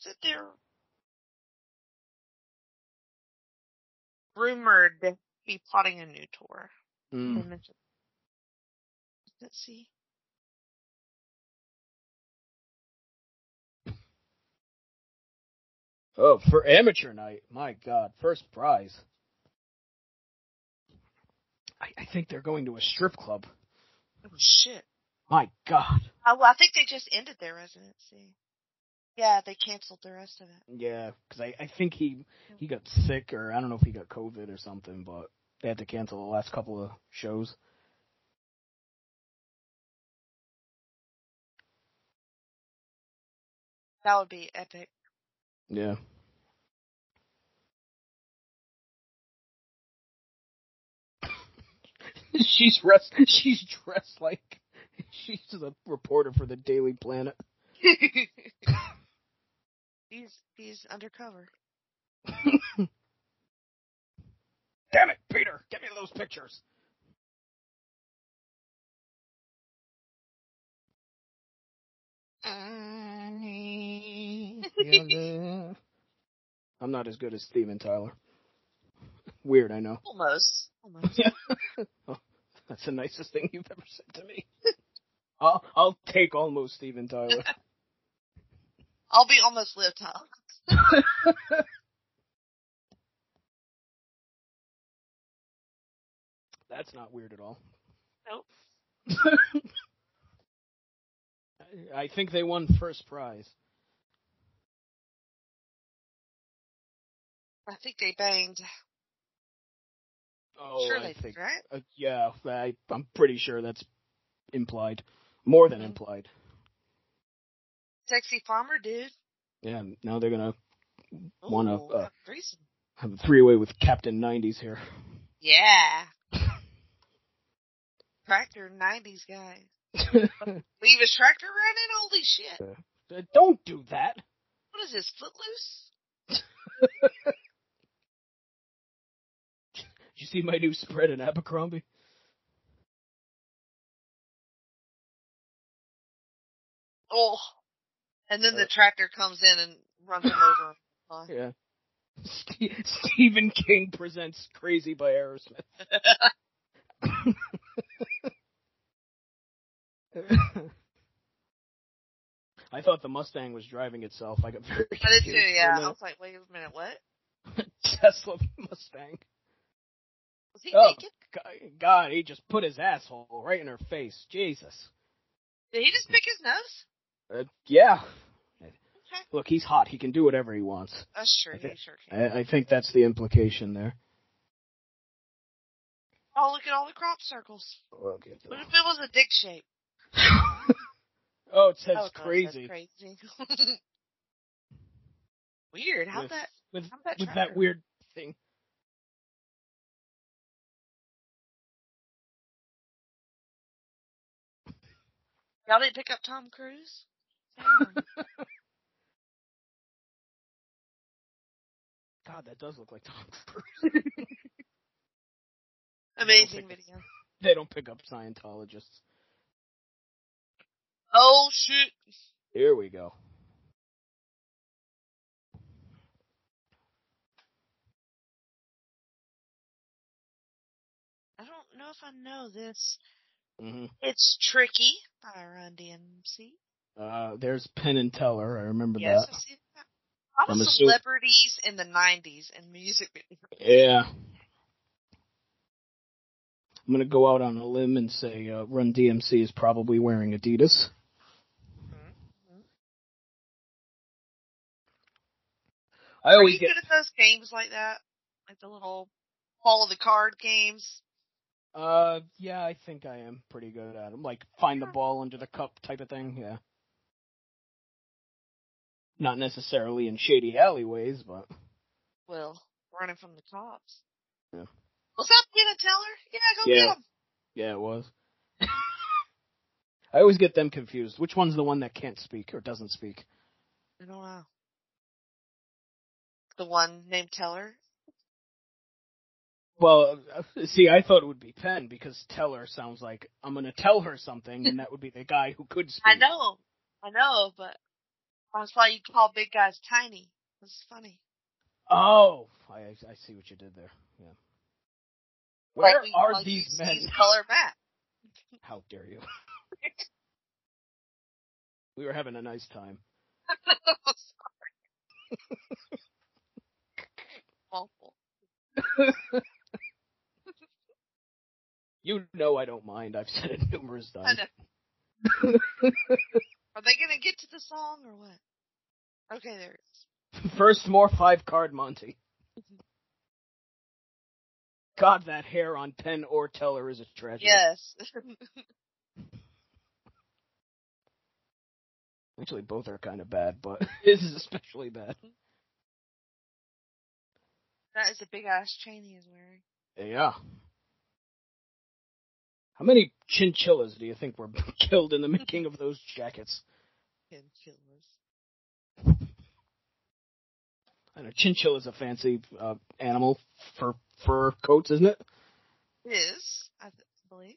sit there. Rumored to be plotting a new tour. Mm. Let's see. Oh, for amateur night, my God, first prize. I, I think they're going to a strip club. Oh shit. My God. Oh, well, I think they just ended their residency. Yeah, they canceled the rest of it. Yeah, because I, I think he mm-hmm. he got sick or I don't know if he got COVID or something, but they had to cancel the last couple of shows. That would be epic. Yeah. she's dressed. She's dressed like she's a reporter for the Daily Planet. he's he's undercover. Damn it, Peter! Get me those pictures. I'm not as good as Steven Tyler. Weird, I know. Almost. Almost. Oh, that's the nicest thing you've ever said to me. I'll I'll take almost Steven Tyler. I'll be almost Liv Tyler. That's not weird at all. Nope. I- I think they won first prize. I think they banged. Oh, sure I they think. did, right? Uh, yeah, I, I'm pretty sure that's implied. More than Mhm. implied. Sexy farmer dude. Yeah, now they're gonna Wanna, uh, have a a three-way with Captain 90s here. Yeah. Tractor 90s guy. Leave his tractor running? Holy shit. Uh, Don't do that. What is this, Footloose? Did you see my new spread in Abercrombie? Oh. And then Uh, the tractor comes in and runs him over. Uh, Yeah. Ste- Stephen King presents Crazy by Aerosmith. I thought the Mustang was driving itself. I got very I did too, confused for yeah. I was like, wait a minute, what? Tesla Mustang. Was he Oh. naked? God, God, he just put his asshole right in her face. Jesus. Did he just pick his nose? Uh, yeah. Okay. Look, he's hot. He can do whatever he wants. That's true, Okay. he sure can. I, I think that's the implication there. Oh, look at all the crop circles. What if it was a dick shape? oh, it says Oh, crazy. crazy. Weird. How'd that? with, how'd that with that weird thing. Y'all didn't pick up Tom Cruise? Damn. God, that does look like Tom Cruise. Amazing pick video. they don't pick up Scientologists. Oh shit. Here we go. I don't know if I know this. hmm It's Tricky by Run DMC. Uh, there's Penn and Teller. I remember Yes, I that. see that. How I'm celebrities in the 90s and music? Yeah. I'm gonna go out on a limb and say uh, Run DMC is probably wearing Adidas. I Are always you get. good at those games like that? Like the little follow the card games? Uh, yeah, I think I am pretty good at them. Like find the ball under the cup type of thing. Yeah. Not necessarily in shady alleyways, but Well, running from the cops. Yeah. What's up, Penn and Teller? Yeah, go Yeah. him. yeah, it was. I always get them confused. Which one's the one that can't speak or doesn't speak? I don't know. The one named Teller? Well, uh, see, I thought it would be Penn because Teller sounds like I'm going to tell her something, and that would be the guy who could speak. I know. I know, but that's why you call big guys tiny. That's funny. Oh, I I see what you did there. Yeah. Where like we, are like these men? Color Matt. How dare you? we were having a nice time. Sorry. Awful. You know I don't mind. I've said it numerous I times. Are they gonna get to the song or what? Okay, there it is. First more five card Monty. God, that hair on Penn or Teller is a tragedy. Yes. Actually, both are kind of bad, but his is especially bad. that is a big ass chain he is wearing. Yeah. How many chinchillas do you think were killed in the making of those jackets? Chinchillas. I know chinchilla's a fancy uh, animal for fur coats, isn't it? It is, I believe.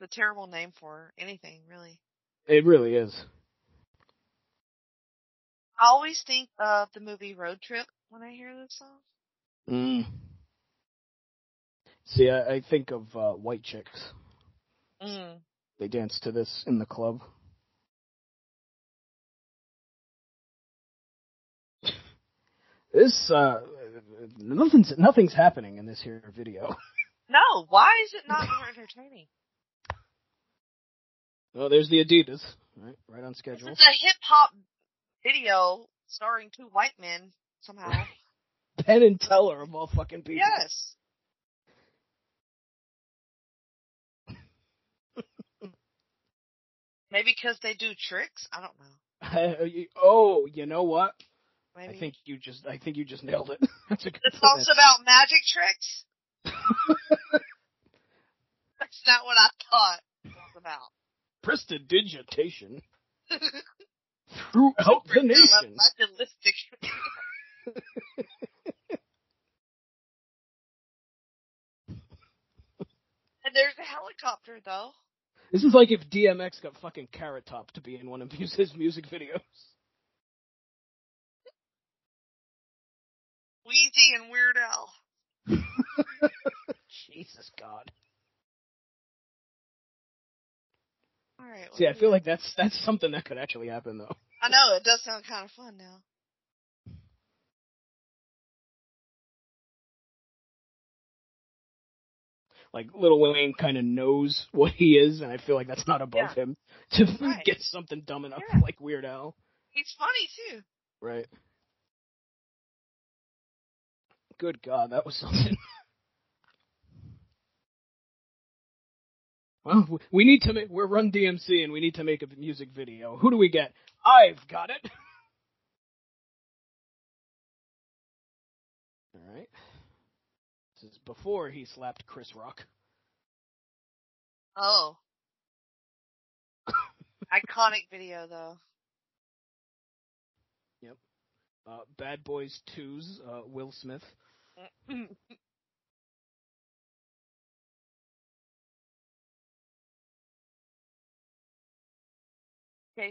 The terrible name for anything, really. It really is. I always think of the movie Road Trip when I hear this song. Mm. See, I, I think of uh, white chicks. Mm. They dance to this in the club. This uh, nothing's nothing's happening in this here video. No, why is it not more entertaining? Oh, there's the Adidas, right, right on schedule. It's a hip hop video starring two white men somehow. Penn and Teller of all fucking people. yes. Maybe because they do tricks. I don't know. Oh, oh, you know what? Maybe I think you just I think you just nailed it. That's a good point. song's about magic tricks. That's not what I thought it was about. Prestidigitation throughout the nation. And there's a helicopter though. This is like if DMX got fucking Carrot Top to be in one of his music videos. Weezy and Weird Al. Jesus God. All right. See, I feel like that's that's something that could actually happen though. I know it does sound kind of fun now. Like Lil Wayne kind of knows what he is, and I feel like that's not above Yeah. him to Right. get something dumb enough Yeah. like Weird Al. He's funny too. Right. Good God, that was something. well, we need to make. We're Run DMC, and we need to make a music video. Who do we get? I've got it. All right. This is before he slapped Chris Rock. Oh. Iconic video though. Yep. Uh, Bad Boys 2's uh, Will Smith. okay,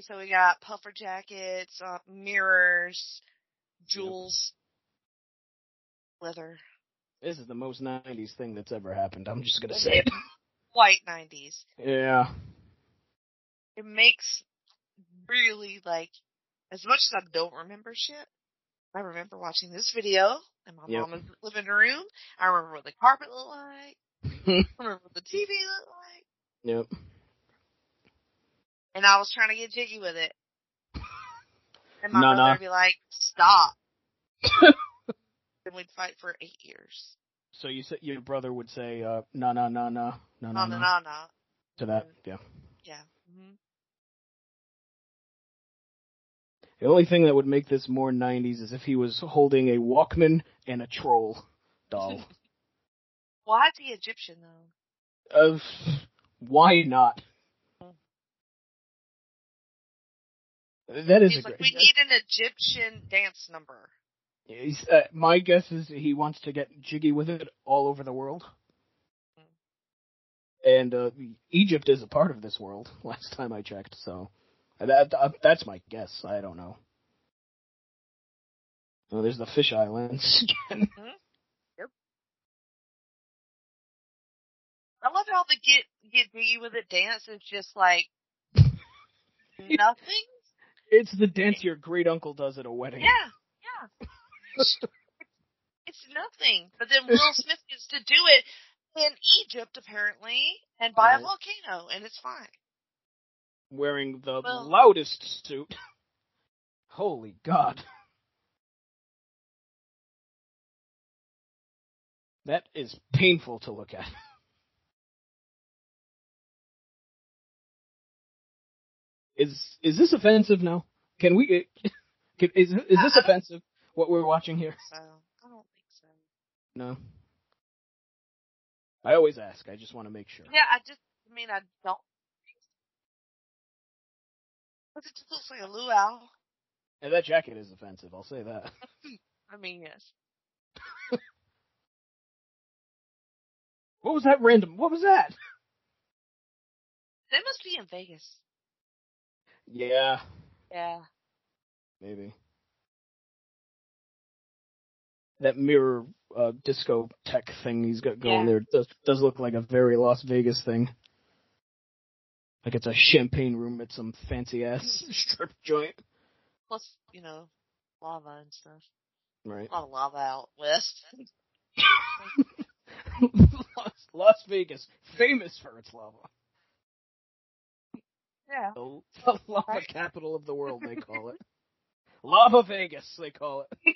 so we got puffer jackets, uh, mirrors, jewels, leather, This is the most 90s thing that's ever happened. I'm just gonna say it. white 90s. yeah. It makes really like, as much as I don't remember shit, I remember watching this video in my Yep. mom's living room. I remember what the carpet looked like. I remember what the TV looked like. Yep. And I was trying to get jiggy with it. And my Nah, brother nah. would be like, stop. Then we'd fight for eight years. So you said your brother would say, uh, "No, no, no, no, no, No, no, no, no," no, no. to that. Yeah. Yeah. hmm The only thing that would make this more 90s is if he was holding a Walkman and a troll doll. Why is he Egyptian though? uh, Why not? That is He's a like, great. we need an Egyptian dance number. He's, uh, my guess is he wants to get jiggy with it all over the world. And uh, Egypt is a part of this world. Last time I checked, so that uh, that's my guess. I don't know. Oh, there's the fish islands again. I love how the get get jiggy with it dance is just like nothing. It's the dance your great uncle does at a wedding. Yeah, yeah. It's, nothing. But then Will Smith gets to do it in Egypt apparently and by a volcano, and it's fine. Wearing the Well- loudest suit. Holy God. That is painful to look at. Is is this offensive now? Can we? Eh, can, is is this offensive? What we're watching here? So I don't think so. No. I always ask. I just want to make sure. Yeah, I just I mean I don't. But it just looks like a luau. And that jacket is offensive. I'll say that. I mean, yes. What was that random? What was that? They must be in Vegas. Yeah, Yeah. maybe. That mirror uh, disco tech thing he's got going Yeah. there does does look like a very Las Vegas thing. Like it's a champagne room at some fancy ass strip joint. Plus, you know, lava and stuff. Right. A lot of lava out west. Las, Las Vegas, famous for its lava. Yeah. The, the lava Right. capital of the world, they call it. Lava Vegas, they call it.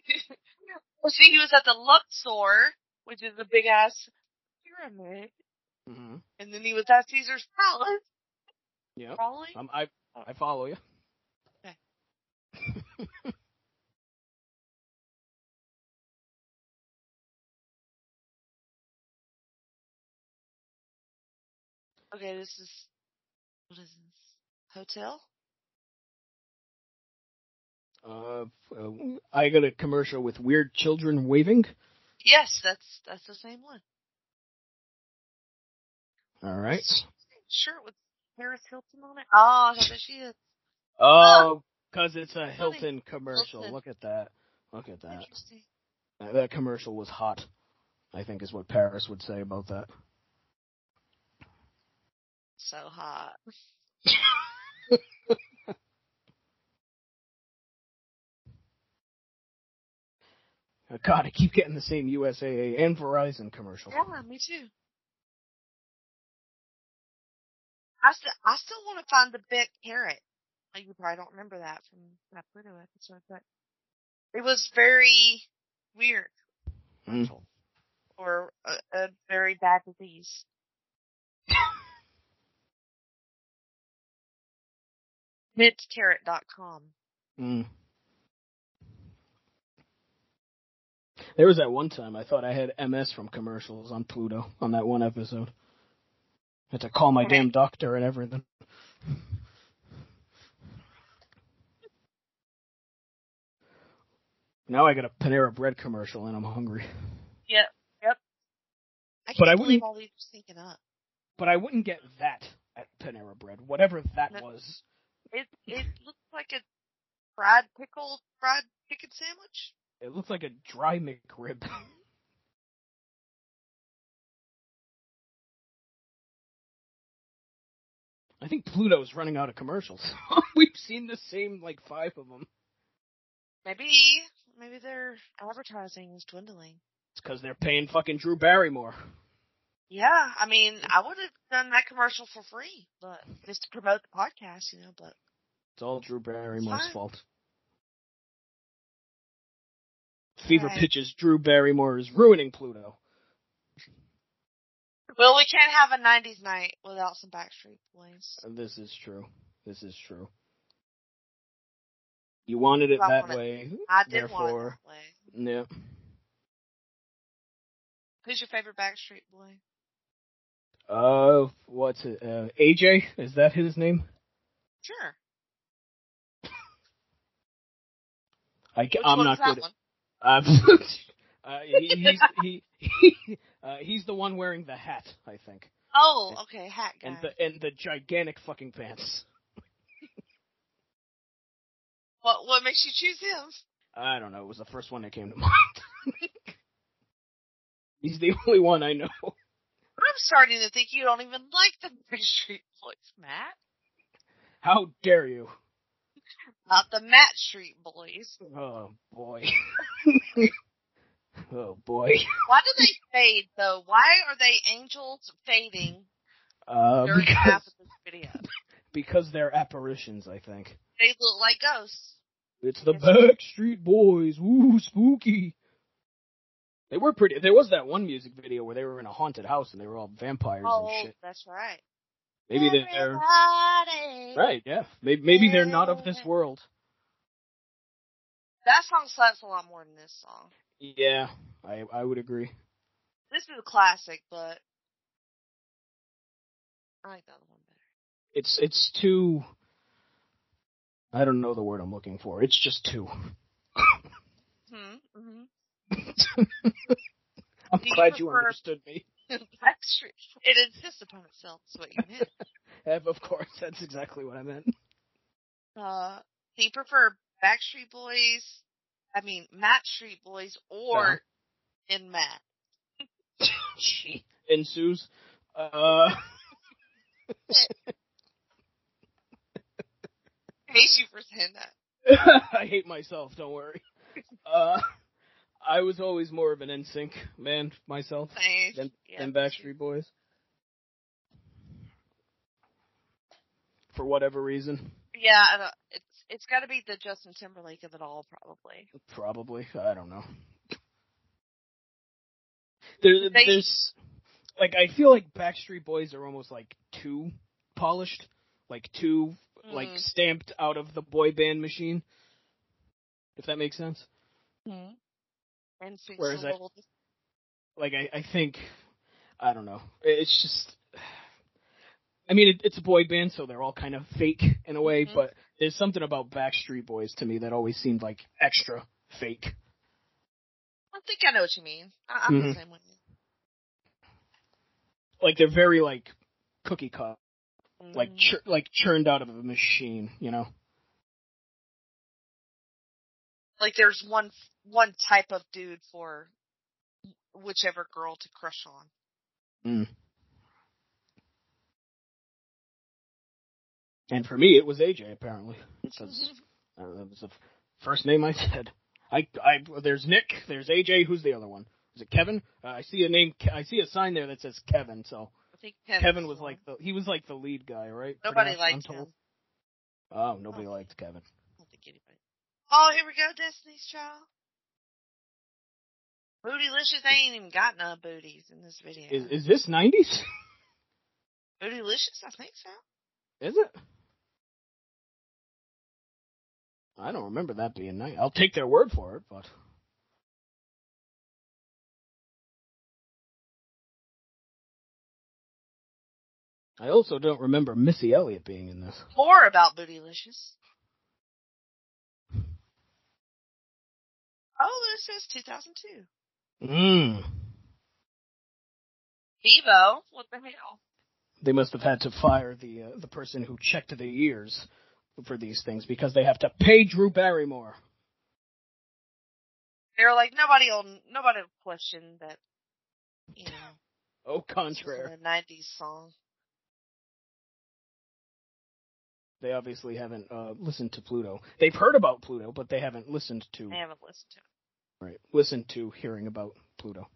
Well, see, he was at the Luxor, which is a big ass pyramid, hmm and then he was at Caesar's Palace. Yeah. Probably. Um, I I follow you. Okay. Okay, this is what is this? Hotel? Uh, I got a commercial with weird children waving. Yes, that's that's the same one. All right. Shirt with Paris Hilton on it. Oh, there she is. Oh, because it's a Hilton commercial. Hilton. Look at that. Look at that. Interesting. That that commercial was hot. I think is what Paris would say about that. So hot. God, I keep getting the same USAA and Verizon commercials. Yeah, me too. I still, I still want to find the big carrot. Like, you probably don't remember that from that Pluto episode, but it was very weird Mm. or a, a very bad disease. Mintcarrot.com. Mm. There was that one time I thought I had MS from commercials on Pluto on that one episode. had to call my damn doctor and everything. Now I got a Panera Bread commercial and I'm hungry. Yep, yep. I But can't I believe wouldn't- all these are syncing up. But I wouldn't get that at Panera Bread, whatever that No. was. It it looks like a fried pickle fried chicken sandwich. It looks like a dry McRib. I think Pluto's running out of commercials. We've seen the same like five of them. Maybe maybe their advertising is dwindling. It's because they're paying fucking Drew Barrymore. Yeah, I mean, I would have done that commercial for free, but just to promote the podcast, you know. But It's all Drew Barrymore's fault. Fever Right. pitches Drew Barrymore is ruining Pluto. well, we can't have a '90s night without some Backstreet Boys. This is true. This is true. You wanted it I that want it- way. I did therefore, want it that way. Yeah. Who's your favorite Backstreet Boy? Uh, what's it? Uh, AJ is that his name? Sure. I, one's not good. one? At, uh, uh, he, he's he, he uh, he's the one wearing the hat, I think, Oh, okay, hat guy. and the and the gigantic fucking pants. what what makes you choose him? I don't know. It was the first one that came to mind. he's the only one I know. I'm starting to think you don't even like the Backstreet Boys, Matt. How dare you? Not the Matt Street Boys. Oh boy. oh boy. Why do they fade though? Why are they angels fading Uh, during half because of this video? because they're apparitions, I think. They look like ghosts. It's the Backstreet Boys. Ooh, spooky. They were pretty. There was that one music video where they were in a haunted house and they were all vampires Oh, and shit. that's right. Maybe they're Everybody. right. Yeah. Maybe maybe they're not of this world. That song slaps a lot more than this song. Yeah, I I would agree. This is a classic, but I like the other one better. It's it's too. I don't know the word I'm looking for. It's just too. Hmm. hmm I'm Do glad you prefer- understood me. Backstreet. It insists upon itself. Is what you meant. Of course, that's exactly what I meant. Uh, do you prefer Backstreet Boys? I mean, Matt Street Boys or Uh-huh. in Matt? Gee. Ensues. Uh, I hate you for saying that. I hate myself. Don't worry. Uh, I was always more of an NSYNC man myself Thanks. than, Yeah, than. Backstreet Boys. For whatever reason, Yeah, I don't, it's it's got to be the Justin Timberlake of it all, probably. probably. I don't know. There, They- there's like I feel like Backstreet Boys are almost like too polished, like too like Mm. stamped out of the boy band machine. If that makes sense. Mm-hmm. And sings Whereas I- like I, I think I don't know. It's just I mean it, it's a boy band, so they're all kind of fake in a way, Mhm. but there's something about Backstreet Boys to me that always seemed like extra fake. I think I know what you mean. I, I'm the Mhm. same way. Like they're very like cookie cut, like Mhm. chur- like churned out of a machine, you know. like there's one one type of dude for whichever girl to crush on. Mm. And for me, it was AJ apparently, because uh, that was the first name I said. I, I, there's Nick, there's AJ. Who's the other one? Is it Kevin? Uh, I see a name. I see a sign there that says Kevin. So I think Kevin's Kevin was like the he was like the lead guy, right? Nobody much, liked him. Oh, nobody Oh. liked Kevin. I don't think anybody. Oh, here we go, Destiny's Child. Bootylicious they ain't even got no booties in this video. Is is this '90s? Bootylicious? I think so. Is it? I don't remember that being nice. I'll take their word for it, but I also don't remember Missy Elliott being in this. More about Bootylicious. Oh, this says 2002. Mm. Vevo? What the hell? They must have had to fire the uh, the person who checked the ears for these things because they have to pay Drew Barrymore. They're like, nobody will, nobody will question that, you know, Oh, this contraire, 90s song. they obviously haven't uh, listened to Pluto. They've heard about Pluto, but they haven't listened to I haven't listened to it. Right Listen to hearing about Pluto.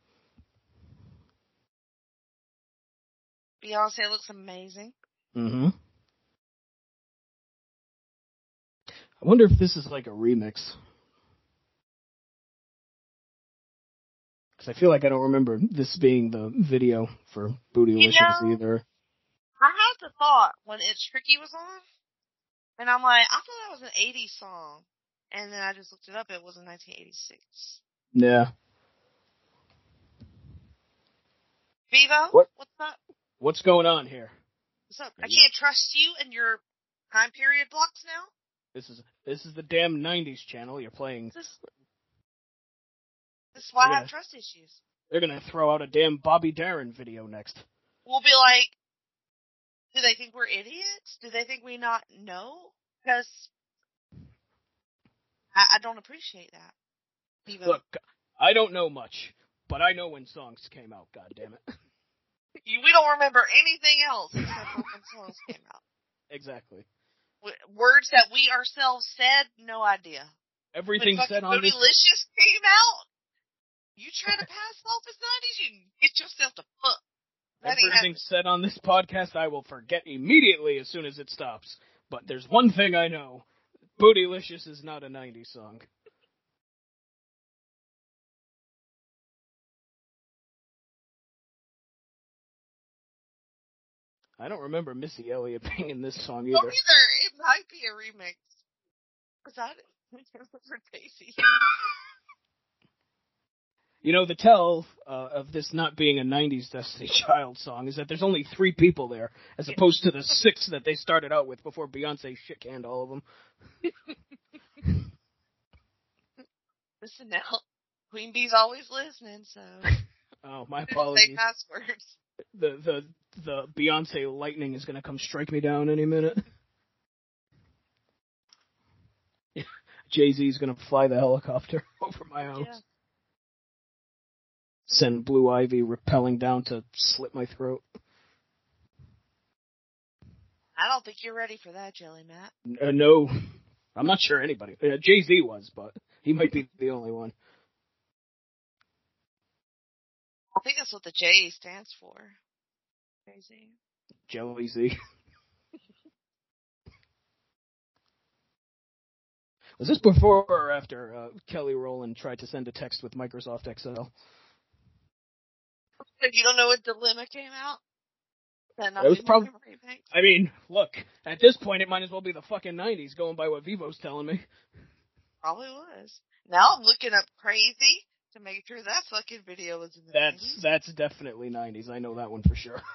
Beyonce it looks amazing. Mm-hmm. I wonder if this is like a remix. Because I feel like I don't remember this being the video for Bootylicious You know- either. I had the thought when It's Tricky was on, and I'm like, I thought that was an 80s song. And then I just looked it up, it was in 1986. Yeah. Vevo? What? What's up? What's going on here? What's up? I can't trust you and your time period blocks now. This is this is the damn '90s channel. You're playing. This, this is why I have trust issues. They're gonna throw out a damn Bobby Darin video next. We'll be like, do they think we're idiots? Do they think we not know? Because I, I don't appreciate that. Even Look, I don't know much, but I know when songs came out. God damn it. you, we don't remember anything else except for when songs came out. exactly. W- words that we ourselves said, no idea. Everything said on this. Came out, you try to pass off as 90s, you get yourself to fuck. That Everything said on this podcast, I will forget immediately as soon as it stops. But there's one thing I know: Bootylicious is not a '90s song. I don't remember Missy Elliott being in this song either. either. It might be a remix. Was that for Daisy? You know, the tell uh, of this not being a 90s Destiny Child song is that there's only three people there, as opposed to the six that they started out with before Beyonce shit canned all of them. Listen now. Queen Bee's always listening, so Oh, my say passwords. The the the Beyonce lightning is gonna come strike me down any minute. Jay Z is gonna fly the helicopter over my house. Yeah. Send Blue Ivy repelling down to slit my throat. I don't think you're ready for that, Jelly Matt. Uh, no, I'm not sure anybody. Uh, Jay Z was, but he might be the only one. I think that's what the J stands for. Crazy. Jelly Z. Was this before or after uh, Kelly Rowland tried to send a text with Microsoft Excel? You don't know what Dilemma came out, It was doing prob- I mean, look, at this point it might as well be the fucking 90s, going by what Vevo's telling me. Probably was. Now I'm looking up crazy to make sure that fucking video was in the That's 90s. that's definitely 90s. I know that one for sure.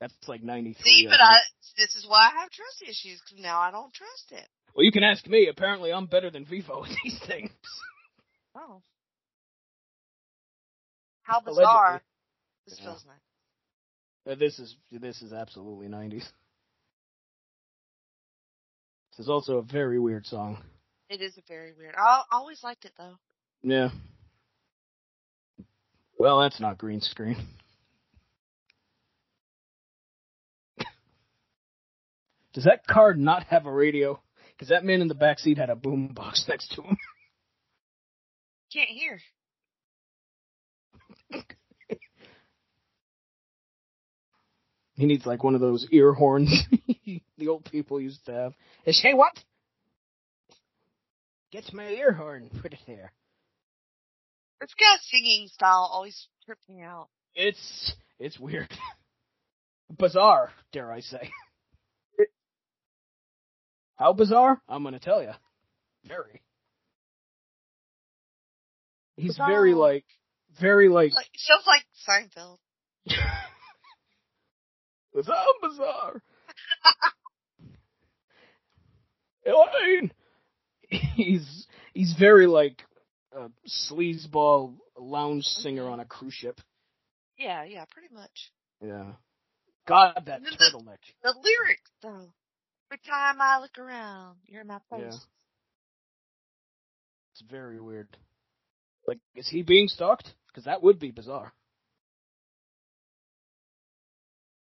That's like 93. See, but think. I, this is why I have trust issues, because now I don't trust it. Well, you can ask me. Apparently, I'm better than Vivo at these things. Oh. How Allegedly. bizarre. This Yeah. feels nice. Uh, this is this is absolutely 90s. This is also a very weird song. It is a very weird. I I always liked it though. Yeah. Well, that's not green screen. Does that car not have a radio? Because that man in the back seat had a boom box next to him. Can't hear. He needs like one of those ear horns the old people used to have. They say what? Get my ear horn, put it there. This guy's singing style always tripped me out. It's it's weird. bizarre, dare I say. How bizarre? I'm gonna tell you. Very. He's very like, very like, Like it sounds like Seinfeld. Bizarre, bizarre. Elaine. He's he's very like a sleazeball lounge singer on a cruise ship. Yeah, yeah, pretty much. Yeah. God, that And then turtleneck. The lyrics though. Every time I look around, you're in my face. Yeah. It's very weird. Like, is he being stalked? Because that would be bizarre.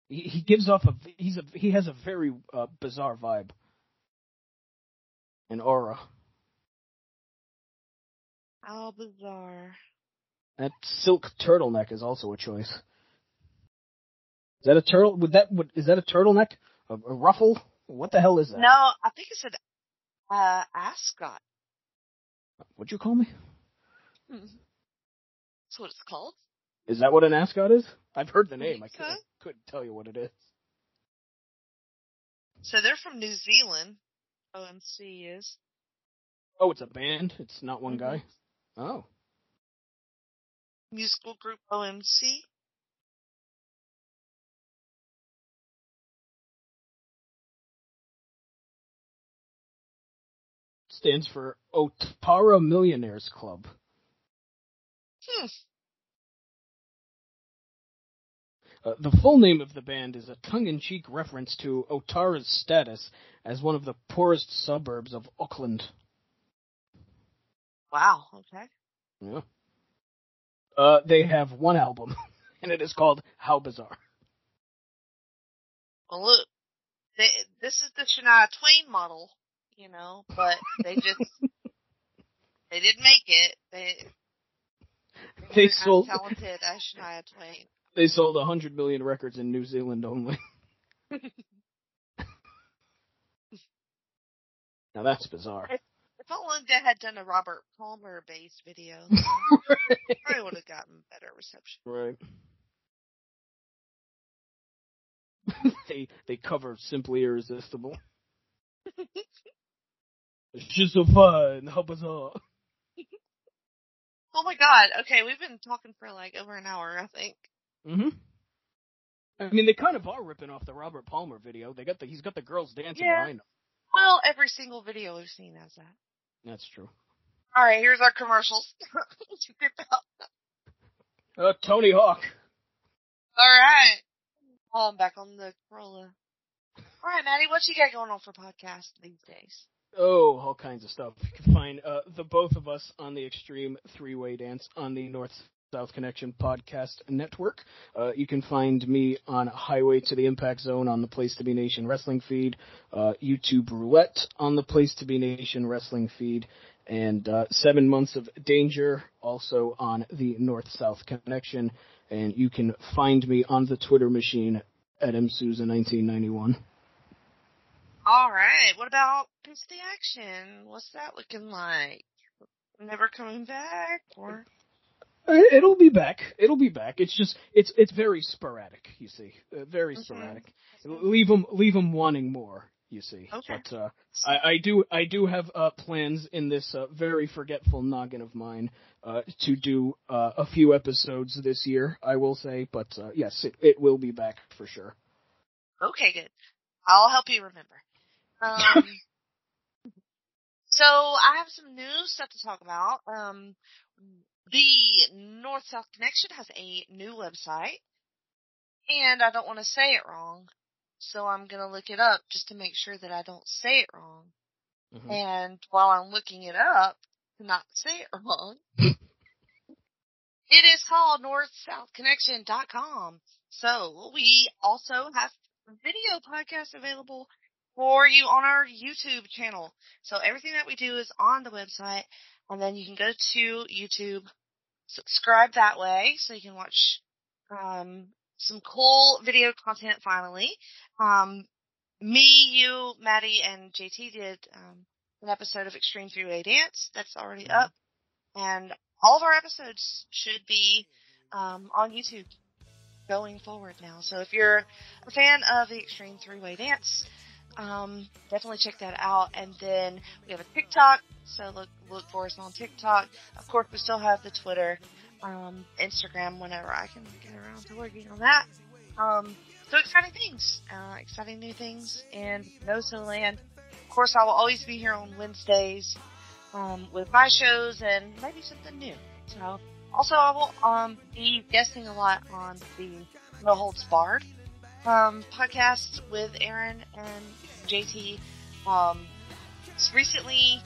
He he gives off a he's a he has a very uh, bizarre vibe. An aura. How bizarre. That silk turtleneck is also a choice. Is that a turtle? Would that would is that a turtleneck? A, a ruffle? What the hell is that? No, I think it's said uh ascot. What'd you call me? That's what it's called. Is that what an ascot is? I've heard the name. I, couldn't, couldn't tell you what it is. So they're from New Zealand. OMC is. Oh, it's a band. It's not one mm-hmm. guy. Oh. Musical group OMC. Stands for Otara Millionaires Club. Hmm. Uh, the full name of the band is a tongue-in-cheek reference to Otara's status as one of the poorest suburbs of Auckland. Wow. Okay. Yeah. Uh, they have one album, and it is called How Bizarre. Well, look, they, this is the Shania Twain model, you know, but they just they didn't make it. They They they're sold as talented as Shania Twain. They sold 100 million records in New Zealand only. now that's bizarre. If they had done a Robert Palmer based video, probably would have gotten better reception. Right. they they cover simply irresistible. it's just so fun. Help us bizarre. Oh my god. Okay, we've been talking for like over an hour, I think. Hmm I mean, they kind of are ripping off the Robert Palmer video. They got the he's got the girls dancing Yeah. behind him. Well, every single video we've seen has that. That's true. All right, here's our commercials. All Uh, Tony Hawk. All right. Oh, I'm back on the Corolla. All right, Matty, what you got going on for podcast these days? Oh, all kinds of stuff. You can find uh, the both of us on the Extreme Three Way Dance on the North South Connection Podcast Network. Uh, you can find me on Highway to the Impact Zone on the Place to Be Nation Wrestling feed, uh, YouTube Roulette on the Place to Be Nation Wrestling feed, and uh, Seven Months of Danger also on the North South Connection. And you can find me on the Twitter machine at msouza1991. All right. What about Piss the Action? What's that looking like? Never coming back, or It'll be back. It'll be back. It's just it's it's very sporadic. You see, uh, very Mhm. sporadic. Leave them leave them wanting more. You see, Okay. but uh, I, I do I do have uh, plans in this uh, very forgetful noggin of mine uh, to do uh, a few episodes this year. I will say, but uh, yes, it it will be back for sure. okay, good. I'll help you remember. Um, so I have some new stuff to talk about. Um, the North South Connection has a new website, and I don't want to say it wrong, so I'm gonna look it up just to make sure that I don't say it wrong. Mhm. And while I'm looking it up, to not say it wrong, it is called northsouthconnection.com. So we also have video podcasts available for you on our YouTube channel. So everything that we do is on the website, and then you can go to YouTube, subscribe that way, so you can watch um, some cool video content. Finally, um, me, you, Matty, and JT did um, an episode of Extreme Three Way Dance that's already Mhm. up, and all of our episodes should be um, on YouTube going forward now. So if you're a fan of the Extreme Three Way Dance, um, definitely check that out. And then we have a TikTok, so look look for us on TikTok. Of course, we still have the Twitter, um, Instagram. Whenever I can get around to working on that. Um, so exciting things, uh, exciting new things and in No So Land. Of course, I will always be here on Wednesdays um, with my shows and maybe something new. So also, I will um, be guesting a lot on the No Holds Barred um, podcast with Aaron and JT. Um, recently,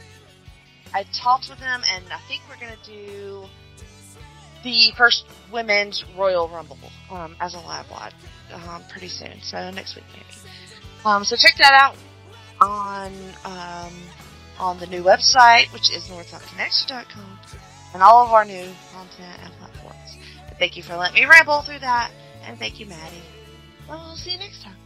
I talked with them, and I think we're gonna do the first women's Royal Rumble um, as a live live um, pretty soon. So next week maybe. Um, so check that out on um, on the new website, which is northsouthconnection.com, and all of our new content and platforms. Thank you for letting me ramble through that, and thank you, Matty. Well, we'll see you next time.